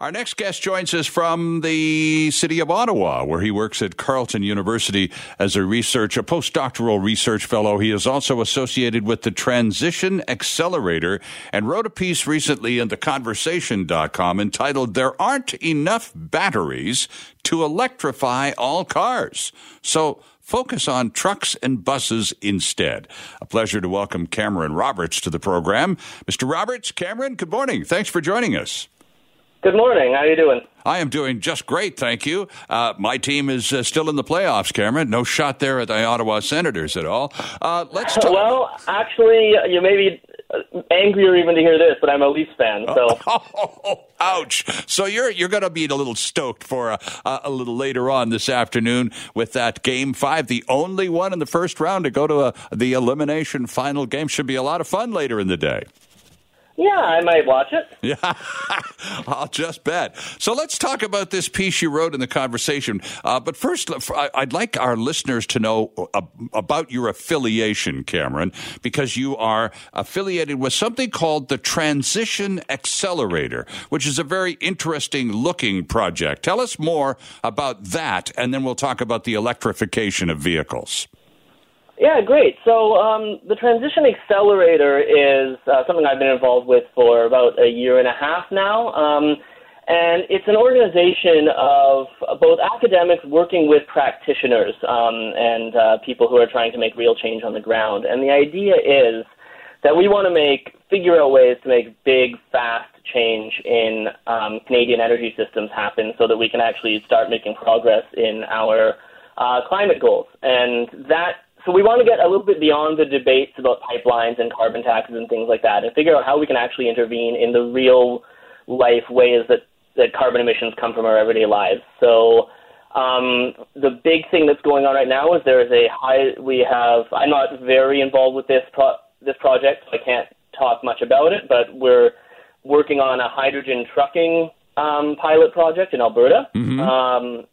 Our next guest joins us from the city of Ottawa, where he works at Carleton University as a research, a postdoctoral research fellow. He is also associated with the Transition Accelerator and wrote a piece recently in theconversation.com entitled There Aren't Enough Batteries to Electrify All Cars. So focus on trucks and buses instead. A pleasure to welcome Cameron Roberts to the program. Mr. Roberts, Cameron, good morning. Thanks for joining us. Good morning. How are you doing? I am doing just great, thank you. Uh, my team is uh, still in the playoffs, Cameron. No shot there at the Ottawa Senators at all. Uh, let's talk. Well, actually, you may be angrier even to hear this, but I'm a Leafs fan. So, oh, ouch! So you're you're going to be a little stoked for a, a, little later on this afternoon with that game five, the only one in the first round to go to a, the elimination final game. Should be a lot of fun later in the day. Yeah, I might watch it. Yeah, I'll just bet. So let's talk about this piece you wrote in the conversation. Uh, but first, I'd like our listeners to know about your affiliation, Cameron, because you are affiliated with something called the Transition Accelerator, which is a very interesting looking project. Tell us more about that, and then we'll talk about the electrification of vehicles. Yeah, great. So um, the Transition Accelerator is uh, something I've been involved with for about a year and a half now. Um, and it's an organization of both academics working with practitioners um, and uh, people who are trying to make real change on the ground. And the idea is that we want to make figure out ways to make big, fast change in um, Canadian energy systems happen, so that we can actually start making progress in our uh, climate goals. And that so we want to get a little bit beyond the debates about pipelines and carbon taxes and things like that and figure out how we can actually intervene in the real life ways that, that carbon emissions come from our everyday lives. So um, the big thing that's going on right now is there is a high, we have, I'm not very involved with this, pro, this project, so I can't talk much about it, but we're working on a hydrogen trucking um, pilot project in Alberta. Mm-hmm. Um,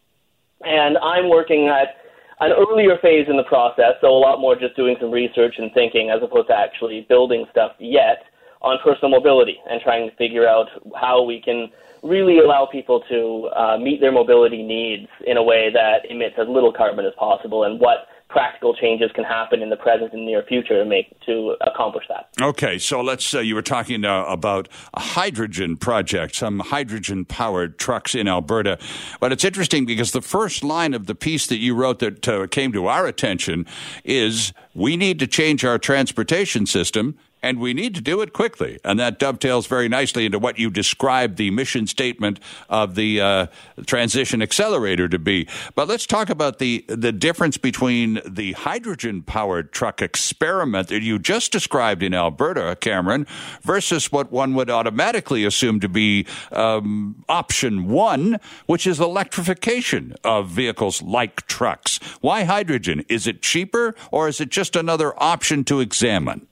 and I'm working at an earlier phase in the process, so a lot more just doing some research and thinking as opposed to actually building stuff yet on personal mobility and trying to figure out how we can really allow people to uh, meet their mobility needs in a way that emits as little carbon as possible and what practical changes can happen in the present and near future to make to accomplish that. Okay, so let's. Uh, you were talking uh, about a hydrogen project, some hydrogen powered trucks in Alberta, but it's interesting because the first line of the piece that you wrote that uh, came to our attention is we need to change our transportation system and we need to do it quickly. And that dovetails very nicely into what you described the mission statement of the uh, transition accelerator to be. But let's talk about the the difference between the hydrogen powered truck experiment that you just described in Alberta, Cameron, versus what one would automatically assume to be um, option one, which is electrification of vehicles like trucks. Why hydrogen? Is it cheaper, or is it just another option to examine?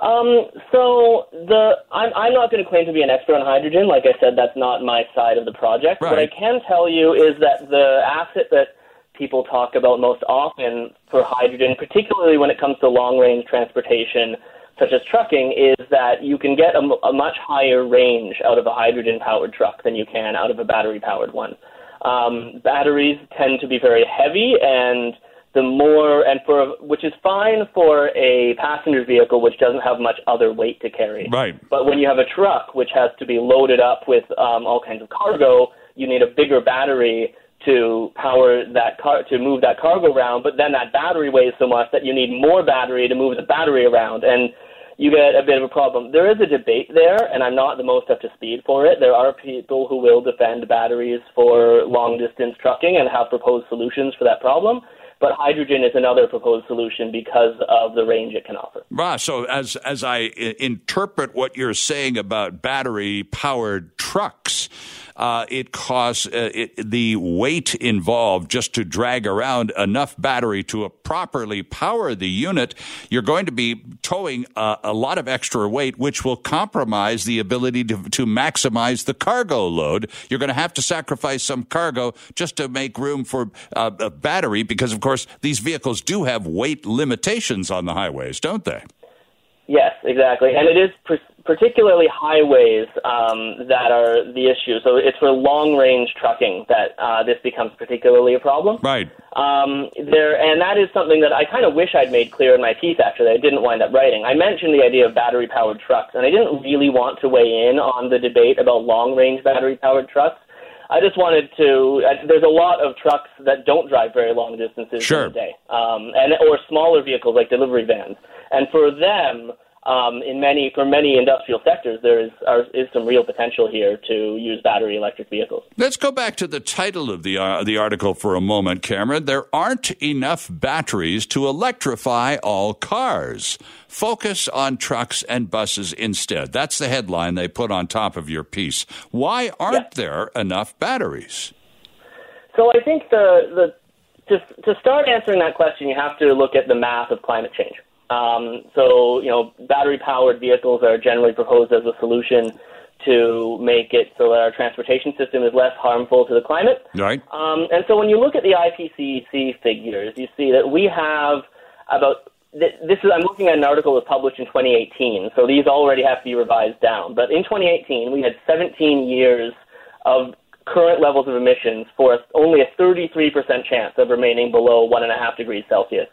Um, so the I'm I'm not going to claim to be an expert on hydrogen. Like I said, that's not my side of the project. Right. What I can tell you is that the asset that people talk about most often for hydrogen, particularly when it comes to long range transportation, such as trucking, is that you can get a, a much higher range out of a hydrogen powered truck than you can out of a battery powered one. Um, batteries tend to be very heavy and the more and for which is fine for a passenger vehicle which doesn't have much other weight to carry. Right. But when you have a truck which has to be loaded up with um, all kinds of cargo, you need a bigger battery to power that car to move that cargo around. But then that battery weighs so much that you need more battery to move the battery around and you get a bit of a problem. There is a debate there, and I'm not the most up to speed for it. There are people who will defend batteries for long distance trucking and have proposed solutions for that problem but hydrogen is another proposed solution because of the range it can offer. Ah, so as as I interpret what you're saying about battery powered trucks, uh, it costs uh, it, the weight involved just to drag around enough battery to properly power the unit. You're going to be towing uh, a lot of extra weight, which will compromise the ability to, to maximize the cargo load. You're going to have to sacrifice some cargo just to make room for uh, a battery, because of course these vehicles do have weight limitations on the highways, don't they? Yes, exactly, and it is particularly highways um, that are the issue. So it's for long range trucking that uh, this becomes particularly a problem. Right. Um, there, and that is something that I kind of wish I'd made clear in my piece. Actually, I didn't wind up writing. I mentioned the idea of battery powered trucks, and I didn't really want to weigh in on the debate about long range battery powered trucks. I just wanted to. Uh, there's a lot of trucks that don't drive very long distances sure. in a day, um, and or smaller vehicles like delivery vans, and for them um, in many for many industrial sectors, there is are, is some real potential here to use battery electric vehicles. Let's go back to the title of the uh, the article for a moment, Cameron. There aren't enough batteries to electrify all cars. Focus on trucks and buses instead. That's the headline they put on top of your piece. Why aren't there enough batteries? So I think the the to, to start answering that question, you have to look at the math of climate change. Um, so, you know, battery powered vehicles are generally proposed as a solution to make it so that our transportation system is less harmful to the climate. Right. Um, and so when you look at the IPCC figures, you see that we have about this is I'm looking at an article that was published in 2018, so these already have to be revised down. But in 2018, we had 17 years of current levels of emissions for only a 33% chance of remaining below one and a half degrees Celsius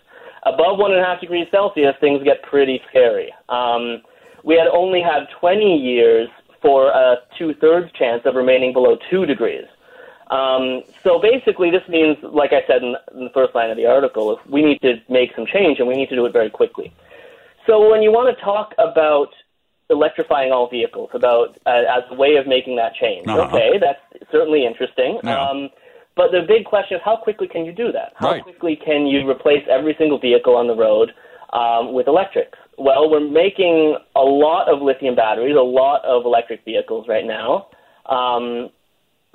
above one and a half degrees Celsius, things get pretty scary. Um, we had only had 20 years for a two thirds chance of remaining below two degrees. Um, so basically, this means, like I said in, in the first line of the article, we need to make some change and we need to do it very quickly. So when you want to talk about electrifying all vehicles, about uh, as a way of making that change, uh-huh. okay, that's certainly interesting. Um, but the big question is how quickly can you do that? How right. quickly can you replace every single vehicle on the road um, with electrics? Well, we're making a lot of lithium batteries, a lot of electric vehicles right now, um,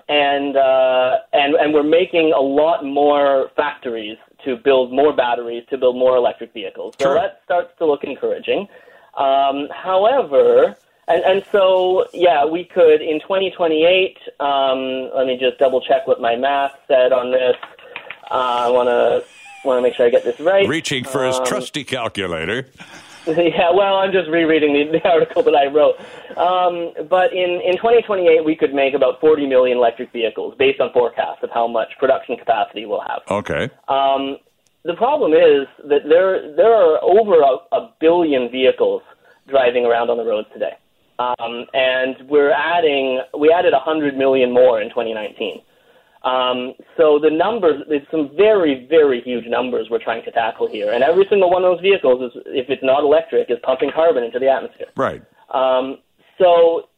and uh, and and we're making a lot more factories to build more batteries to build more electric vehicles. So sure. that starts to look encouraging. Um, however, and, and so, yeah, we could in 2028. Um, let me just double check what my math said on this. Uh, I want to want to make sure I get this right. Reaching for his um, trusty calculator. Yeah, well, I'm just rereading the, the article that I wrote. Um, but in, in 2028, we could make about 40 million electric vehicles based on forecasts of how much production capacity we'll have. Okay. Um, the problem is that there there are over a, a billion vehicles driving around on the roads today. Um, and we're adding, we added 100 million more in 2019. Um, so the numbers, there's some very, very huge numbers we're trying to tackle here. And every single one of those vehicles, is, if it's not electric, is pumping carbon into the atmosphere. Right. Um, so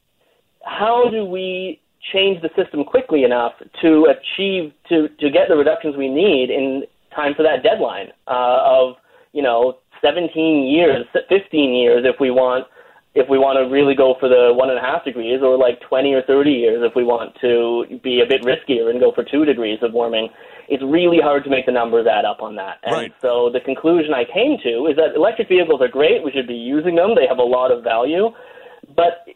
how do we change the system quickly enough to achieve, to, to get the reductions we need in time for that deadline uh, of, you know, 17 years, 15 years if we want if we want to really go for the one and a half degrees, or like 20 or 30 years if we want to be a bit riskier and go for two degrees of warming, it's really hard to make the numbers add up on that. And right. so the conclusion I came to is that electric vehicles are great. We should be using them. They have a lot of value. But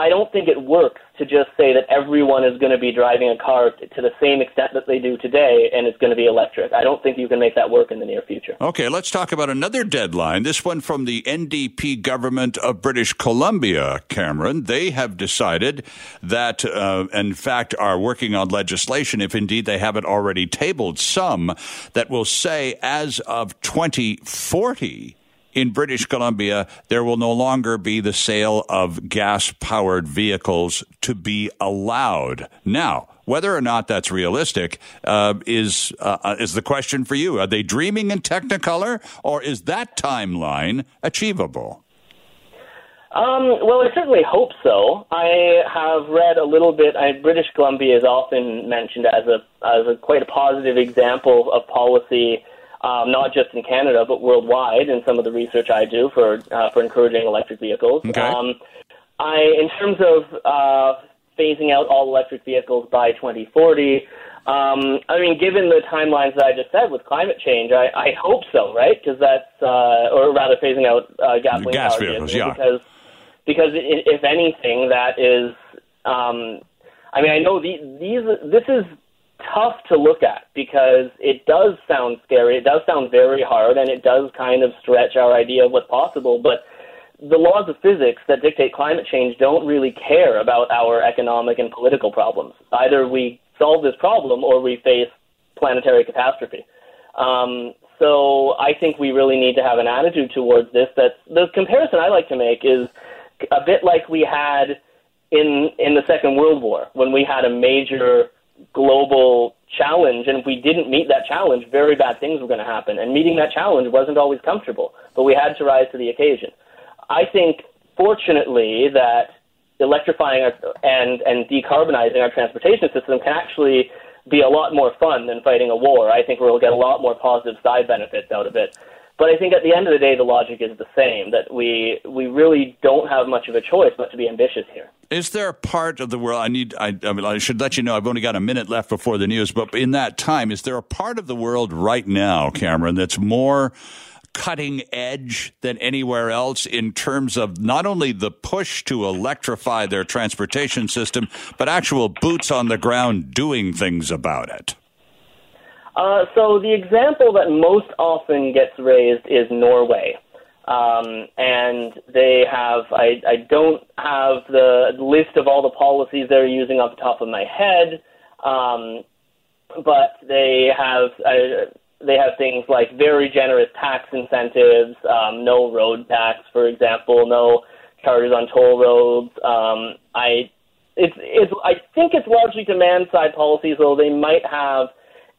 I don't think it works to just say that everyone is going to be driving a car to the same extent that they do today and it's going to be electric. I don't think you can make that work in the near future. Okay, let's talk about another deadline. This one from the NDP government of British Columbia, Cameron. They have decided that, uh, in fact, are working on legislation, if indeed they haven't already tabled some, that will say as of 2040, in British Columbia, there will no longer be the sale of gas powered vehicles to be allowed. Now, whether or not that's realistic uh, is uh, uh, is the question for you. Are they dreaming in Technicolor, or is that timeline achievable? Um, well, I certainly hope so. I have read a little bit. I, British Columbia is often mentioned as a as a quite a positive example of policy um, not just in Canada but worldwide. In some of the research I do for uh, for encouraging electric vehicles, okay. um, I in terms of uh, phasing out all electric vehicles by 2040. Um, I mean, given the timelines that I just said with climate change, I, I hope so, right? Because that's, uh, or rather, phasing out uh, gasoline gas vehicles, yeah. Because, because if anything, that is, um, I mean, I know the, these. This is tough to look at because it does sound scary. It does sound very hard, and it does kind of stretch our idea of what's possible. But the laws of physics that dictate climate change don't really care about our economic and political problems. Either we solve this problem or we face planetary catastrophe. Um, so I think we really need to have an attitude towards this. That the comparison I like to make is a bit like we had in in the Second World War when we had a major global challenge, and if we didn't meet that challenge, very bad things were going to happen. And meeting that challenge wasn't always comfortable, but we had to rise to the occasion. I think, fortunately, that electrifying our, and and decarbonizing our transportation system can actually be a lot more fun than fighting a war. I think we'll get a lot more positive side benefits out of it. But I think at the end of the day, the logic is the same that we we really don't have much of a choice but to be ambitious here. Is there a part of the world I need? I, I, mean, I should let you know. I've only got a minute left before the news, but in that time, is there a part of the world right now, Cameron, that's more cutting edge than anywhere else in terms of not only the push to electrify their transportation system, but actual boots on the ground doing things about it? Uh, so the example that most often gets raised is Norway. Um, and they have, I, I don't have the list of all the policies they're using off the top of my head, um, but they have, uh, they have things like very generous tax incentives, um, no road tax, for example, no charges on toll roads. Um, I, it's, it's, I think it's largely demand side policies, though they might have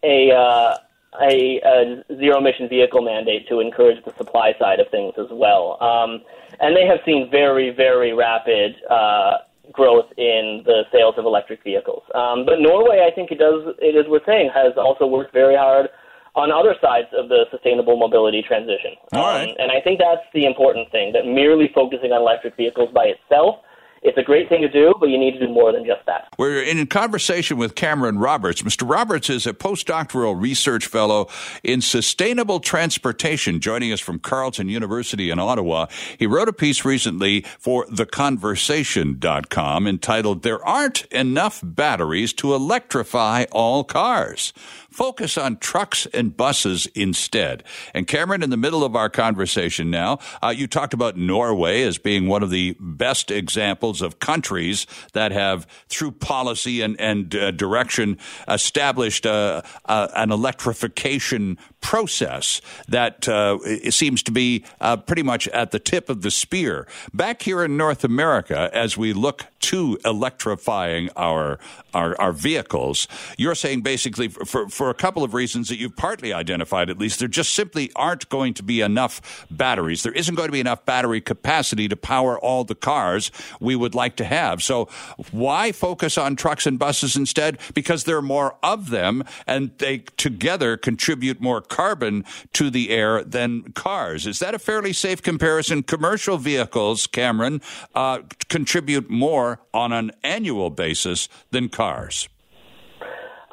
a, uh, a, a zero emission vehicle mandate to encourage the supply side of things as well. Um, and they have seen very, very rapid uh, growth in the sales of electric vehicles. Um, but Norway, I think it does, it is worth saying, has also worked very hard on other sides of the sustainable mobility transition. All right. Um, and I think that's the important thing, that merely focusing on electric vehicles by itself it's a great thing to do, but you need to do more than just that. We're in conversation with Cameron Roberts. Mr. Roberts is a postdoctoral research fellow in sustainable transportation, joining us from Carleton University in Ottawa. He wrote a piece recently for theconversation.com entitled There Aren't Enough Batteries to Electrify All Cars. Focus on trucks and buses instead. And Cameron, in the middle of our conversation now, uh, you talked about Norway as being one of the best examples of countries that have, through policy and, and uh, direction, established uh, uh an electrification process that uh, seems to be uh, pretty much at the tip of the spear. Back here in North America, as we look to electrifying our our, our vehicles, you're saying basically for, for a couple of reasons that you've partly identified at least, there just simply aren't going to be enough batteries. There isn't going to be enough battery capacity to power all the cars we would like to have. So why focus on trucks and buses instead? Because there are more of them and they together contribute more carbon to the air than cars. Is that a fairly safe comparison? Commercial vehicles, Cameron, uh, contribute more on an annual basis than cars.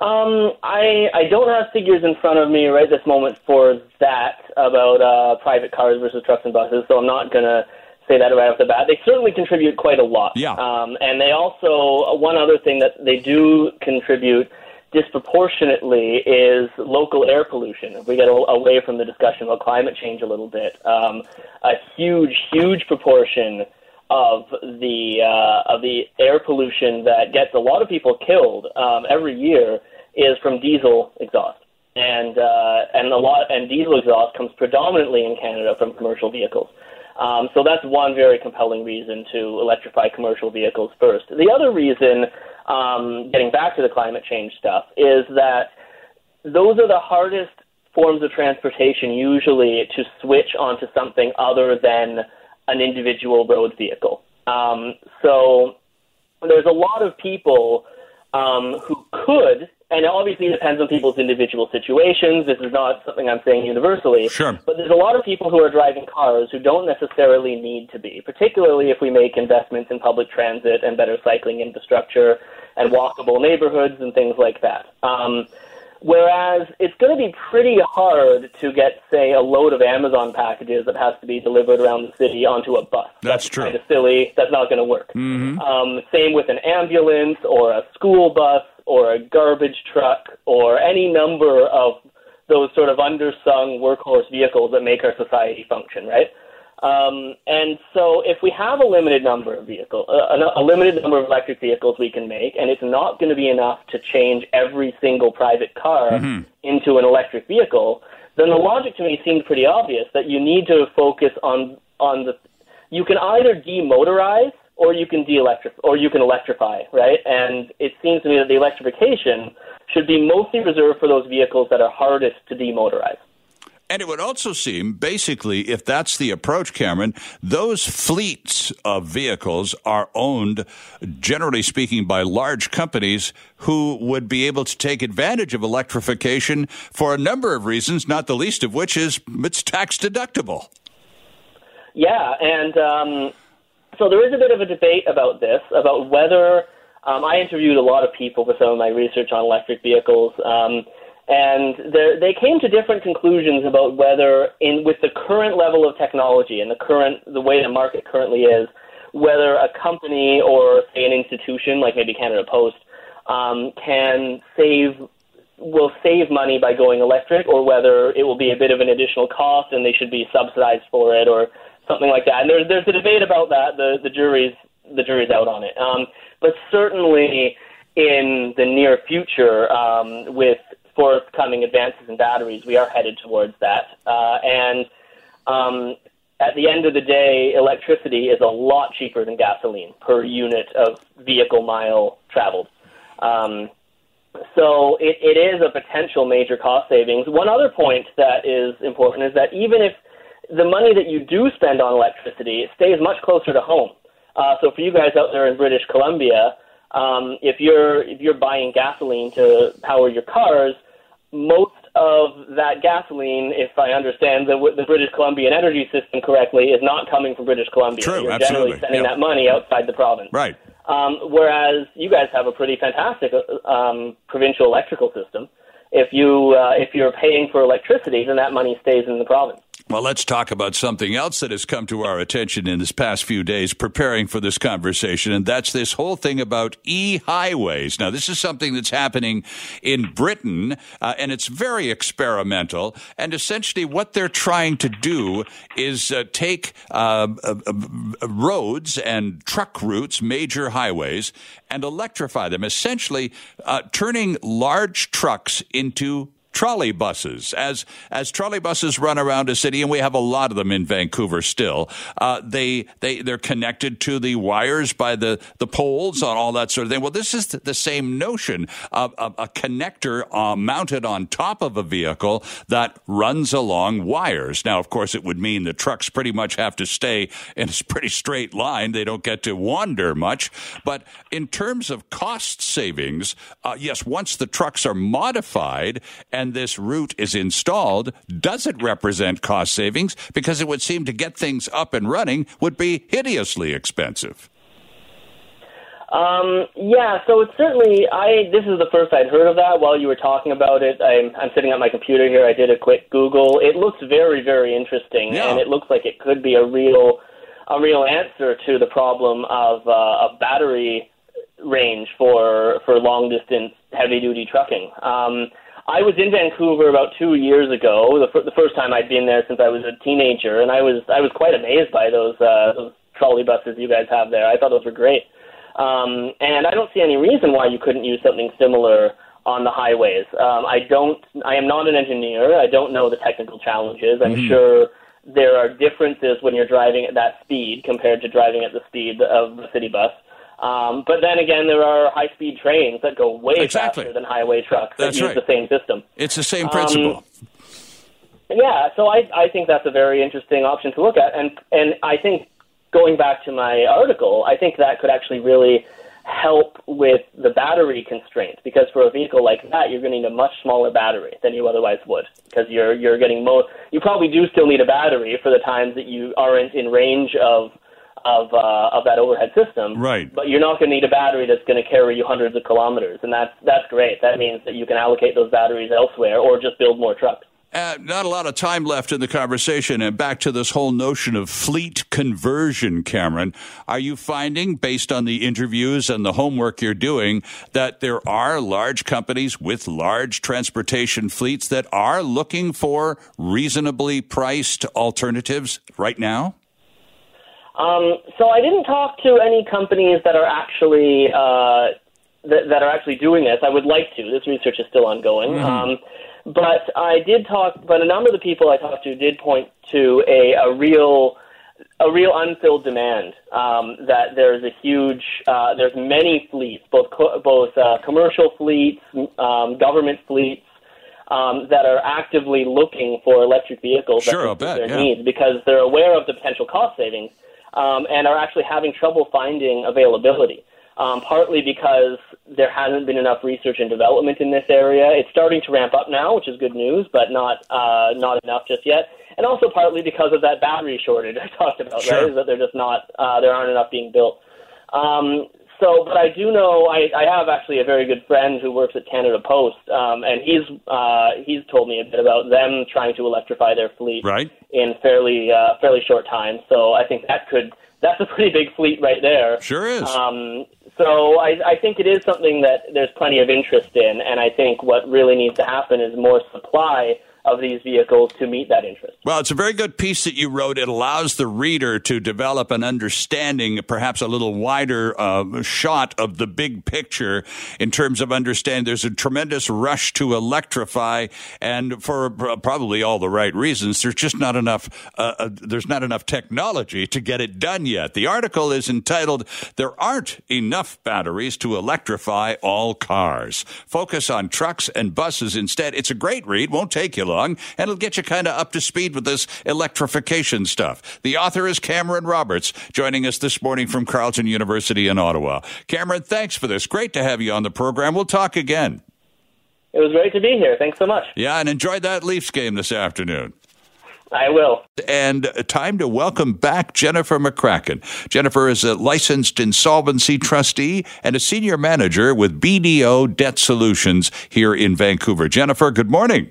Um, I I don't have figures in front of me right this moment for that about uh, private cars versus trucks and buses, so I'm not gonna say that right off the bat. They certainly contribute quite a lot. Yeah. Um, and they also one other thing that they do contribute disproportionately is local air pollution. If we get away from the discussion about climate change a little bit, um, a huge, huge proportion of the uh, of the air pollution that gets a lot of people killed um, every year is from diesel exhaust, and uh, and a lot and diesel exhaust comes predominantly in Canada from commercial vehicles. Um, so that's one very compelling reason to electrify commercial vehicles first. The other reason um, getting back to the climate change stuff, is that those are the hardest forms of transportation usually to switch onto something other than an individual road vehicle. Um, so there's a lot of people um, who could and it obviously depends on people's individual situations. This is not something I'm saying universally. Sure. But there's a lot of people who are driving cars who don't necessarily need to be, particularly if we make investments in public transit and better cycling infrastructure and walkable neighborhoods and things like that. Um, Whereas it's going to be pretty hard to get, say, a load of Amazon packages that has to be delivered around the city onto a bus. That's, That's true. Kind of silly. That's not going to work. Mm-hmm. Um, same with an ambulance or a school bus or a garbage truck or any number of those sort of undersung workhorse vehicles that make our society function, right? Um, and so, if we have a limited number of vehicles, uh, a, a limited number of electric vehicles we can make, and it's not going to be enough to change every single private car mm-hmm. into an electric vehicle, then the logic to me seemed pretty obvious that you need to focus on on the. You can either demotorize or you can de-electrify, or you can electrify, right? And it seems to me that the electrification should be mostly reserved for those vehicles that are hardest to demotorize. And it would also seem, basically, if that's the approach, Cameron, those fleets of vehicles are owned, generally speaking, by large companies who would be able to take advantage of electrification for a number of reasons, not the least of which is it's tax deductible. Yeah, and um, so there is a bit of a debate about this, about whether. Um, I interviewed a lot of people for some of my research on electric vehicles. Um, and they came to different conclusions about whether, in with the current level of technology and the current the way the market currently is, whether a company or say an institution like maybe Canada Post um, can save will save money by going electric, or whether it will be a bit of an additional cost and they should be subsidized for it, or something like that. And there's there's a debate about that. The the jury's the jury's out on it. Um, but certainly in the near future, um, with forthcoming advances in batteries, we are headed towards that. Uh, and um, at the end of the day, electricity is a lot cheaper than gasoline per unit of vehicle mile traveled. Um, so it, it is a potential major cost savings. One other point that is important is that even if the money that you do spend on electricity stays much closer to home. Uh, so for you guys out there in British Columbia, um, if you're if you're buying gasoline to power your cars, most of that gasoline, if I understand the, the British Columbian energy system correctly, is not coming from British Columbia. True, You're absolutely. generally sending that money outside the province. Right. Um, whereas you guys have a pretty fantastic um, provincial electrical system. If you uh, if you're paying for electricity, then that money stays in the province. Well, let's talk about something else that has come to our attention in this past few days preparing for this conversation, and that's this whole thing about e highways. Now, this is something that's happening in Britain, uh, and it's very experimental. And essentially, what they're trying to do is uh, take uh, uh, uh roads and truck routes, major highways, and electrify them, essentially uh, turning large trucks into trolley buses. As as trolley buses run around a city, and we have a lot of them in Vancouver still, uh, they they they're connected to the wires by the the poles and all that sort of thing. Well, this is the same notion of, of a connector uh, mounted on top of a vehicle that runs along wires. Now, of course, it would mean the trucks pretty much have to stay in a pretty straight line. They don't get to wander much. But in terms of cost savings, uh, yes, once the trucks are modified and this route is installed, does it represent cost savings? Because it would seem to get things up and running would be hideously expensive. Um, yeah, so it's certainly I. This is the first I'd heard of that. While you were talking about it, I'm, I'm sitting at my computer here. I did a quick Google. It looks very, very interesting, yeah. and it looks like it could be a real, a real answer to the problem of uh, a battery range for for long distance heavy duty trucking. Um, I was in Vancouver about two years ago, the, the first time I'd been there since I was a teenager, and I was I was quite amazed by those uh, those trolley buses you guys have there. I thought those were great, um, and I don't see any reason why you couldn't use something similar on the highways. Um, I don't. I am not an engineer. I don't know the technical challenges. I'm mm-hmm. sure there are differences when you're driving at that speed compared to driving at the speed of the city bus. Um, but then again, there are high speed trains that go way exactly. faster than highway trucks that that's use right. the same system. It's the same principle. Um, yeah, so I, I think that's a very interesting option to look at. And, and I think going back to my article, I think that could actually really help with the battery constraint because for a vehicle like that, you're going to need a much smaller battery than you otherwise would because you're, you're getting most, you probably do still need a battery for the times that you aren't in range of of uh, of that overhead system. Right. But you're not going to need a battery that's going to carry you hundreds of kilometers, and that's that's great. That means that you can allocate those batteries elsewhere, or just build more trucks. Uh, not a lot of time left in the conversation, and back to this whole notion of fleet conversion, Cameron. Are you finding, based on the interviews and the homework you're doing, that there are large companies with large transportation fleets that are looking for reasonably priced alternatives right now? Um, so I didn't talk to any companies that are actually uh, that, that are actually doing this. I would like to. This research is still ongoing. Mm-hmm. Um, but I did talk. But a number of the people I talked to did point to a, a real a real unfilled demand. Um, that there's a huge, uh, there's many fleets, both co- both uh, commercial fleets, um, government fleets, um, that are actively looking for electric vehicles sure, that bet, their yeah. needs because they're aware of the potential cost savings um, and are actually having trouble finding availability. Um, partly because there hasn't been enough research and development in this area. It's starting to ramp up now, which is good news, but not uh, not enough just yet. And also partly because of that battery shortage I talked about, sure. right? Is that they're just not uh, there aren't enough being built. Um, so, but I do know I, I have actually a very good friend who works at Canada Post, um, and he's uh, he's told me a bit about them trying to electrify their fleet right. in fairly uh, fairly short time. So I think that could that's a pretty big fleet right there. Sure is. Um, so I, I think it is something that there's plenty of interest in, and I think what really needs to happen is more supply of these vehicles to meet that interest. Well, it's a very good piece that you wrote. It allows the reader to develop an understanding, perhaps a little wider uh, shot of the big picture in terms of understanding. There's a tremendous rush to electrify, and for probably all the right reasons. There's just not enough. Uh, uh, there's not enough technology to get it done yet. The article is entitled "There Aren't Enough Batteries to Electrify All Cars." Focus on trucks and buses instead. It's a great read. Won't take you long, and it'll get you kind of up to speed with this electrification stuff. The author is Cameron Roberts, joining us this morning from Carleton University in Ottawa. Cameron, thanks for this. Great to have you on the program. We'll talk again. It was great to be here. Thanks so much. Yeah, and enjoy that Leafs game this afternoon. I will. And time to welcome back Jennifer McCracken. Jennifer is a licensed insolvency trustee and a senior manager with BDO Debt Solutions here in Vancouver. Jennifer, good morning.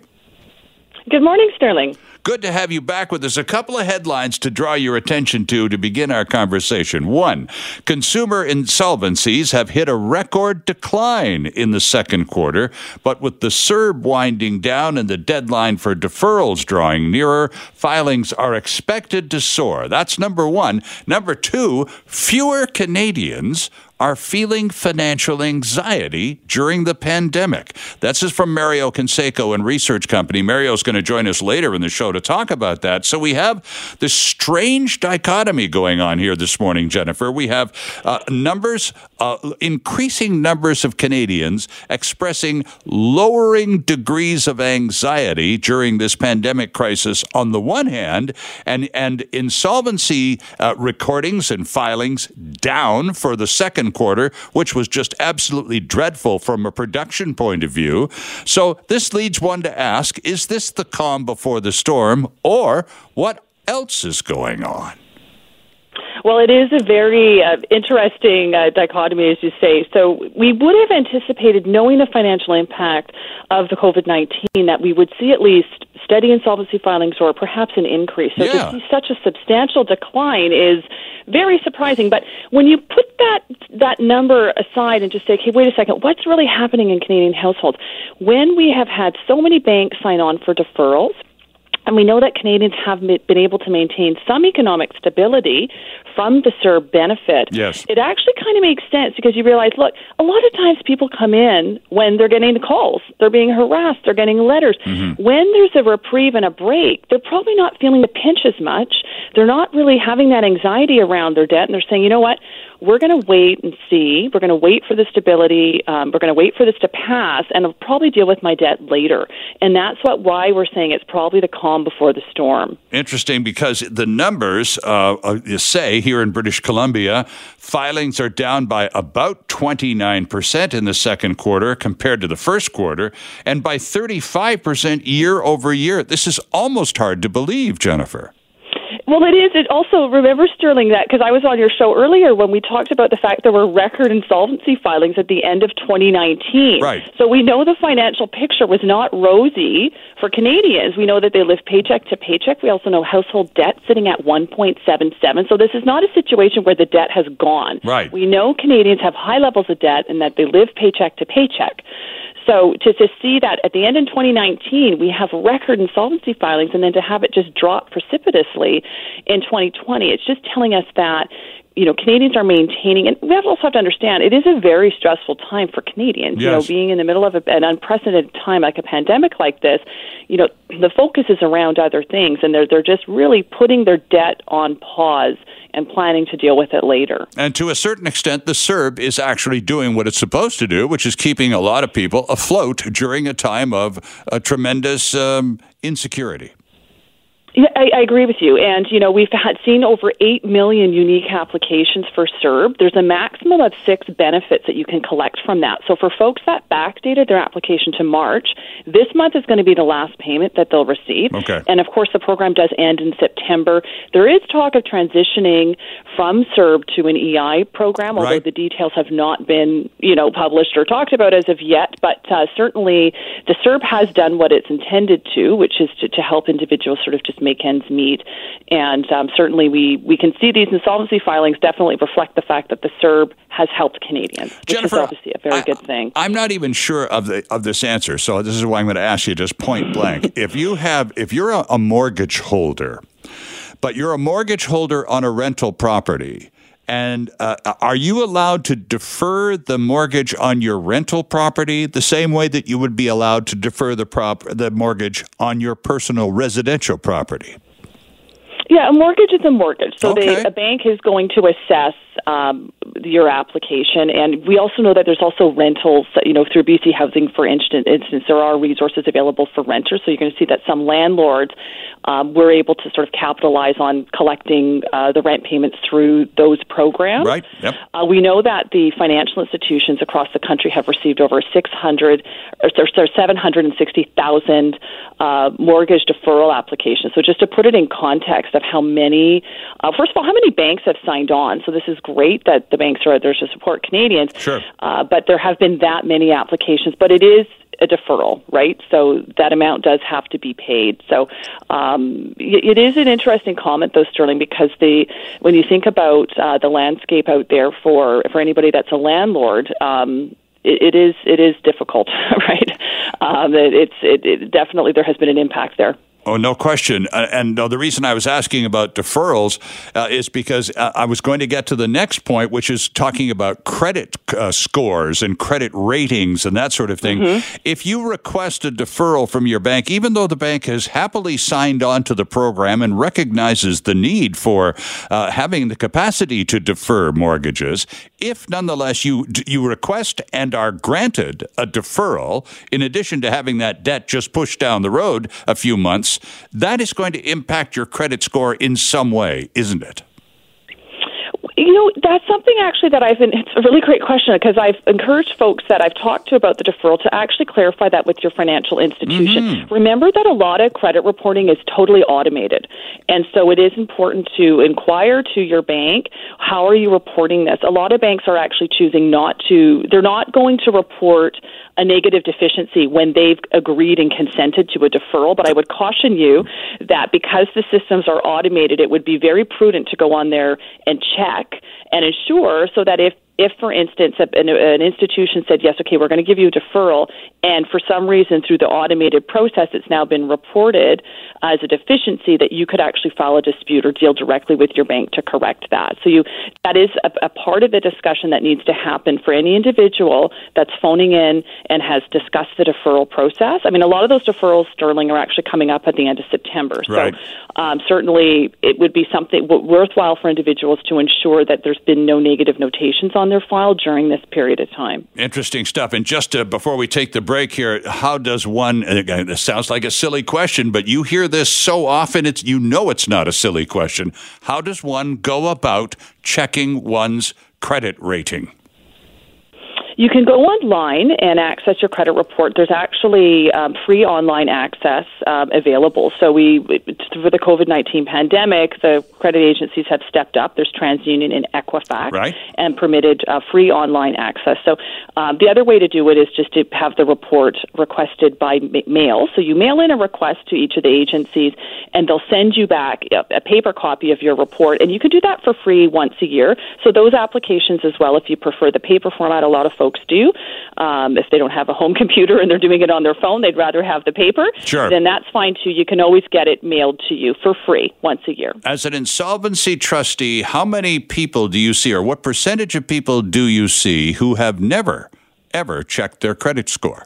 Good morning, Sterling. Good to have you back with us. A couple of headlines to draw your attention to to begin our conversation. One, consumer insolvencies have hit a record decline in the second quarter, but with the CERB winding down and the deadline for deferrals drawing nearer, filings are expected to soar. That's number one. Number two, fewer Canadians are feeling financial anxiety during the pandemic. That's just from Mario Canseco and research company. Mario's going to join us later in the show to talk about that. So we have this strange dichotomy going on here this morning, Jennifer. We have uh, numbers, uh, increasing numbers of Canadians expressing lowering degrees of anxiety during this pandemic crisis on the one hand, and, and insolvency uh, recordings and filings down for the second quarter, which was just absolutely dreadful from a production point of view. So this leads one to ask is this the calm before the storm, or what else is going on? Well, it is a very uh, interesting uh, dichotomy, as you say. So, we would have anticipated, knowing the financial impact of the COVID 19, that we would see at least steady insolvency filings or perhaps an increase. So, Yeah. to see such a substantial decline is very surprising. But when you put that that number aside and just say, okay, wait a second, what's really happening in Canadian households? When we have had so many banks sign on for deferrals, and we know that Canadians have been able to maintain some economic stability from the CERB benefit. Yes. It actually kind of makes sense because you realize, look, a lot of times people come in when they're getting the calls, they're being harassed, they're getting letters. Mm-hmm. When there's a reprieve and a break, they're probably not feeling the pinch as much. They're not really having that anxiety around their debt, and they're saying, you know what? We're going to wait and see. We're going to wait for the stability. Um, we're going to wait for this to pass, and I'll probably deal with my debt later. And that's what why we're saying it's probably the calm before the storm. Interesting because the numbers uh, uh, say here in British Columbia, filings are down by about 29% in the second quarter compared to the first quarter, and by 35% year over year. This is almost hard to believe, Jennifer. Well, it is. It also remember Sterling that because I was on your show earlier when we talked about the fact there were record insolvency filings at the end of 2019. Right. So we know the financial picture was not rosy for Canadians. We know that they live paycheck to paycheck. We also know household debt sitting at 1.77. So this is not a situation where the debt has gone. Right. We know Canadians have high levels of debt and that they live paycheck to paycheck. So to, to see that at the end in 2019, we have record insolvency filings, and then to have it just drop precipitously in 2020, it's just telling us that you know, Canadians are maintaining, and we also have to understand it is a very stressful time for Canadians. Yes. You know, being in the middle of a, an unprecedented time like a pandemic like this, you know, the focus is around other things, and they're they're just really putting their debt on pause and planning to deal with it later. And to a certain extent, the CERB is actually doing what it's supposed to do, which is keeping a lot of people afloat during a time of a tremendous um, insecurity. Yeah, I, I agree with you. And, you know, we've had seen over 8 million unique applications for CERB. There's a maximum of six benefits that you can collect from that. So for folks that backdated their application to March, this month is going to be the last payment that they'll receive. Okay. And of course, the program does end in September. There is talk of transitioning from CERB to an EI program, although Right. the details have not been, you know, published or talked about as of yet. But uh, certainly, the CERB has done what it's intended to, which is to, to help individuals sort of just make ends meet. And um, certainly, we we can see these insolvency filings definitely reflect the fact that the CERB has helped Canadians, which Jennifer, is obviously a very I- good thing. I'm not even sure of the of this answer, so this is why I'm going to ask you just point blank. if you have, if you're a, a mortgage holder, but you're a mortgage holder on a rental property. And uh, are you allowed to defer the mortgage on your rental property the same way that you would be allowed to defer the prop the mortgage on your personal residential property? Yeah, a mortgage is a mortgage. So Okay. they, a bank is going to assess um, your application, and we also know that there's also rentals. You know, through BC Housing, for instance, instance there are resources available for renters. So you're going to see that some landlords um, were able to sort of capitalize on collecting uh, the rent payments through those programs. Right. Yep. Uh, we know that the financial institutions across the country have received over 600 or sorry, 760,000 uh, mortgage deferral applications. So just to put it in context of how many, uh, first of all, how many banks have signed on. So this is great that the banks are there to support Canadians. Sure. Uh, but there have been that many applications, but it is a deferral, right? So that amount does have to be paid. So um, it is an interesting comment, though, Sterling, because the when you think about uh, the landscape out there for for anybody that's a landlord. Um, it, it is it is difficult, right? Um, it, it's it, it definitely there has been an impact there. Oh, no question. Uh, and uh, the reason I was asking about deferrals uh, is because uh, I was going to get to the next point, which is talking about credit uh, scores and credit ratings and that sort of thing. If you request a deferral from your bank, even though the bank has happily signed on to the program and recognizes the need for uh, having the capacity to defer mortgages, if nonetheless you you request and are granted a deferral, in addition to having that debt just pushed down the road a few months, that is going to impact your credit score in some way, isn't it? You know, that's something actually that I've been, it's a really great question because I've encouraged folks that I've talked to about the deferral to actually clarify that with your financial institution. Mm-hmm. Remember that a lot of credit reporting is totally automated. And so it is important to inquire to your bank, how are you reporting this? A lot of banks are actually choosing not to, they're not going to report a negative deficiency when they've agreed and consented to a deferral. But I would caution you that because the systems are automated, it would be very prudent to go on there and check and ensure so that if if, for instance, an, an institution said, yes, okay, we're going to give you a deferral, and for some reason through the automated process it's now been reported as a deficiency, that you could actually file a dispute or deal directly with your bank to correct that. So you that is a, a part of the discussion that needs to happen for any individual that's phoning in and has discussed the deferral process. I mean, a lot of those deferrals, Sterling, are actually coming up at the end of September. Right. So um, certainly it would be something worthwhile for individuals to ensure that there's been no negative notations on their file during this period of time. Interesting stuff. And just uh, before we take the break here, how does one? and Again, this sounds like a silly question, but you hear this so often. It's you know it's not a silly question. How does one go about checking one's credit rating? You can go online and access your credit report. There's actually um, free online access um, available. So we, for the COVID nineteen pandemic, the credit agencies have stepped up. There's TransUnion and Equifax, Right. and permitted uh, free online access. So um, the other way to do it is just to have the report requested by ma- mail. So you mail in a request to each of the agencies, and they'll send you back a, a paper copy of your report, and you can do that for free once a year. So those applications as well, if you prefer the paper format, a lot of folks folks do. Um, if they don't have a home computer and they're doing it on their phone, they'd rather have the paper. Sure. Then that's fine too. You can always get it mailed to you for free once a year. As an insolvency trustee, how many people do you see, or what percentage of people do you see who have never, ever checked their credit score?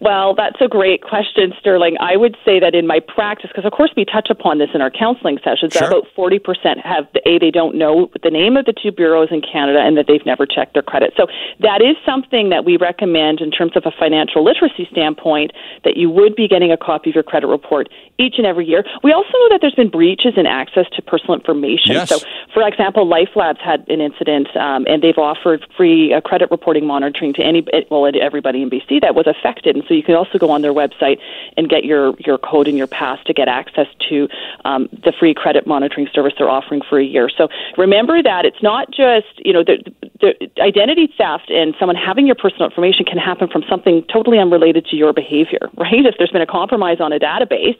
Well, that's a great question, Sterling. I would say that in my practice, because of course we touch upon this in our counseling sessions, sure. about 40% have, the, A, they don't know the name of the two bureaus in Canada and that they've never checked their credit. So that is something that we recommend in terms of a financial literacy standpoint that you would be getting a copy of your credit report each and every year. We also know that there's been breaches in access to personal information. Yes. So, for example, LifeLabs had an incident um, and they've offered free uh, credit reporting monitoring to any, well, everybody in BC that was affected. And so you can also go on their website and get your, your code and your pass to get access to um, the free credit monitoring service they're offering for a year. So remember that it's not just, you know, the, the identity theft and someone having your personal information can happen from something totally unrelated to your behavior, right? If there's been a compromise on a database,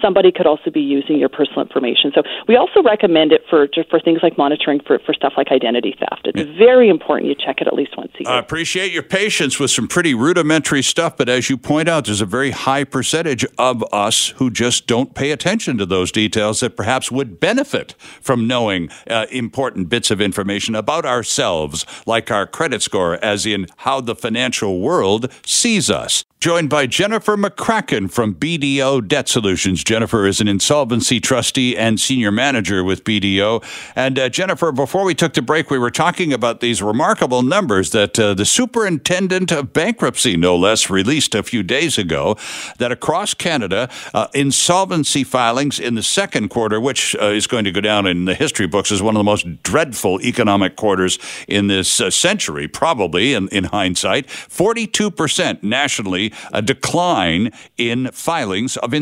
somebody could also be using your personal information. So we also recommend it for for things like monitoring for, for stuff like identity theft. It's yeah. very important you check it at least once a year. I appreciate your patience with some pretty rudimentary stuff, but as you point out, there's a very high percentage of us who just don't pay attention to those details that perhaps would benefit from knowing uh, important bits of information about ourselves, like our credit score, as in how the financial world sees us joined by Jennifer McCracken from BDO Debt Solutions. Jennifer is an insolvency trustee and senior manager with BDO. And uh, Jennifer, before we took the break, we were talking about these remarkable numbers that uh, the superintendent of bankruptcy, no less, released a few days ago. That across Canada, uh, insolvency filings in the second quarter, which uh, is going to go down in the history books as one of the most dreadful economic quarters in this uh, century, probably in, in hindsight, 42% nationally a decline in filings of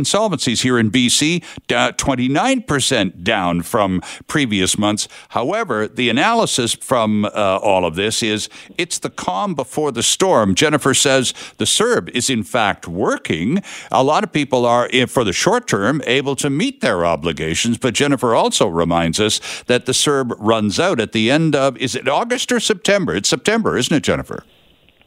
here in BC, 29% down from previous months. However, the analysis from uh, all of this is it's the calm before the storm. Jennifer says the CERB is in fact working. A lot of people are, for the short term, able to meet their obligations, but Jennifer also reminds us that the CERB runs out at the end of, is it August or September? It's September, isn't it, Jennifer?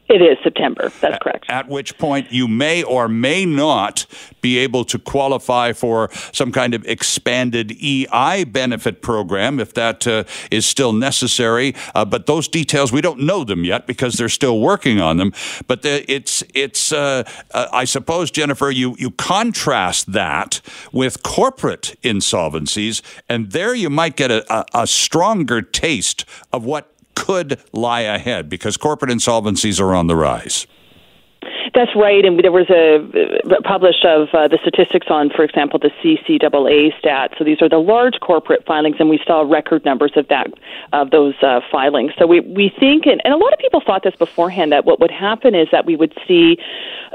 It is September. That's correct. At which point you may or may not be able to qualify for some kind of expanded EI benefit program if that uh, is still necessary. Uh, but those details we don't know them yet because they're still working on them. But the, it's it's uh, uh I suppose Jennifer, you you contrast that with corporate insolvencies, and there you might get a, a, a stronger taste of what could lie ahead because corporate insolvencies are on the rise. That's right, and there was a uh, published of uh, the statistics on, for example, the CCAA stats. So these are the large corporate filings, and we saw record numbers of that of those uh, filings. So we we think, and, and a lot of people thought this beforehand, that what would happen is that we would see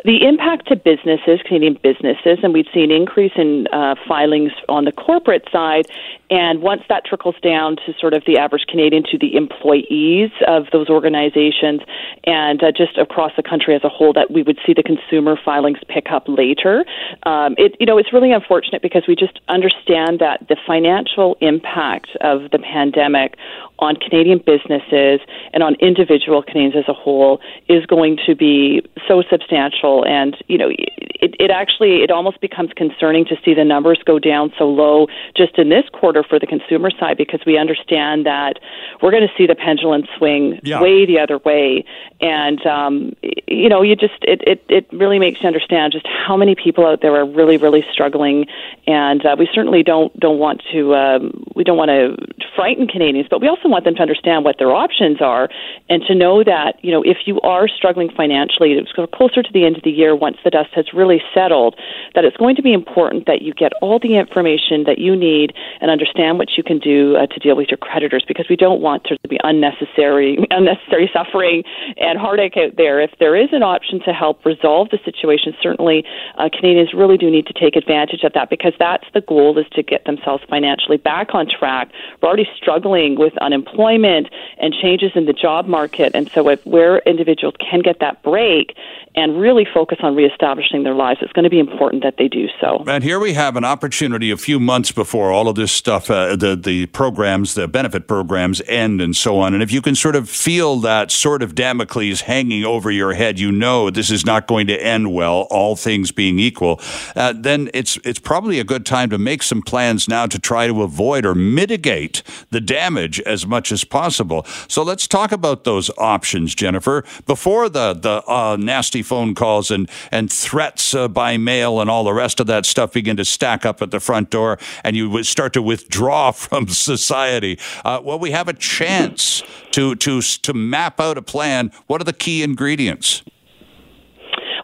the impact to businesses, Canadian businesses, and we'd see an increase in uh, filings on the corporate side. And once that trickles down to sort of the average Canadian, to the employees of those organizations, and uh, just across the country as a whole, that we would see the consumer filings pick up later. Um, it, you know, it's really unfortunate because we just understand that the financial impact of the pandemic on Canadian businesses and on individual Canadians as a whole is going to be so substantial. And, you know, it, it actually, it almost becomes concerning to see the numbers go down so low just in this quarter for the consumer side because we understand that we're going to see the pendulum swing yeah. way the other way. And, um, you know, you just, it, it, it really makes you understand just how many people out there are really, really struggling. And uh, we certainly don't, don't want to, um, we don't want to frighten Canadians, but we also want them to understand what their options are and to know that, you know, if you are struggling financially, it's closer to the end of the year once the dust has really settled, that it's going to be important that you get all the information that you need and understand what you can do uh, to deal with your creditors because we don't want there to be unnecessary unnecessary suffering and heartache out there. If there is an option to help resolve the situation, certainly uh, Canadians really do need to take advantage of that because that's the goal is to get themselves financially back on track. We're already struggling with unemployment unemployment and changes in the job market. And so, if, where individuals can get that break and really focus on reestablishing their lives, it's going to be important that they do so. And here we have an opportunity a few months before all of this stuff, uh, the the programs, the benefit programs end, and so on. And if you can sort of feel that sort of Damocles hanging over your head, you know this is not going to end well. All things being equal, uh, then it's it's probably a good time to make some plans now to try to avoid or mitigate the damage as much as possible. So let's talk about those options, Jennifer. Before the the uh, nasty phone calls and and threats uh, by mail and all the rest of that stuff begin to stack up at the front door, and you start to withdraw from society. Uh, well, we have a chance to to to map out a plan. What are the key ingredients?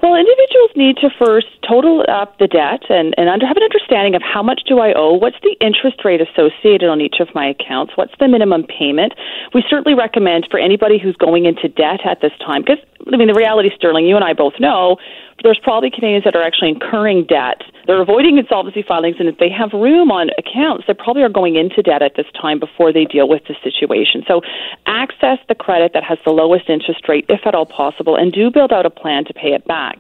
Well, individuals need to first total up the debt and, and under, have an understanding of how much do I owe, what's the interest rate associated on each of my accounts, what's the minimum payment. We certainly recommend for anybody who's going into debt at this time, because, I mean, the reality, Sterling, you and I both know, there's probably Canadians that are actually incurring debt. They're avoiding insolvency filings, and if they have room on accounts, they probably are going into debt at this time before they deal with the situation. So, access the credit that has the lowest interest rate, if at all possible, and do build out a plan to pay it back.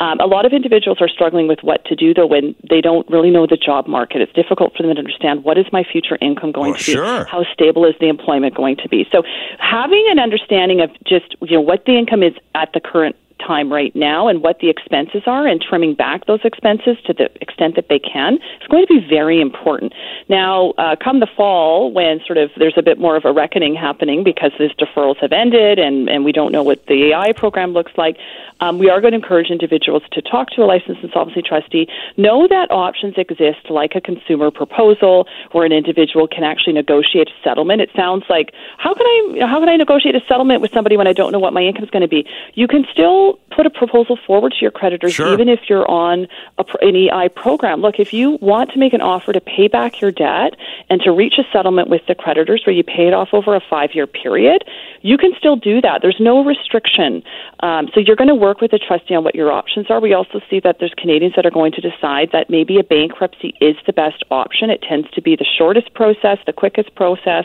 Um, a lot of individuals are struggling with what to do, though, when they don't really know the job market. It's difficult for them to understand what is my future income going well, to be, sure. how stable is the employment going to be. So, having an understanding of just you know what the income is at the current time right now and what the expenses are and trimming back those expenses to the extent that they can is going to be very important. Now, uh, come the fall, when sort of there's a bit more of a reckoning happening because these deferrals have ended and, and we don't know what the EI program looks like, um, we are going to encourage individuals to talk to a licensed insolvency trustee. Know that options exist like a consumer proposal where an individual can actually negotiate a settlement. It sounds like how can I how can I negotiate a settlement with somebody when I don't know what my income is going to be? You can still put a proposal forward to your creditors, sure. even if you're on a, an EI program. Look, if you want to make an offer to pay back your debt and to reach a settlement with the creditors where you pay it off over a five year period, you can still do that. There's no restriction. Um, so you're going to work with a trustee on what your options are. We also see that there's Canadians that are going to decide that maybe a bankruptcy is the best option. It tends to be the shortest process, the quickest process,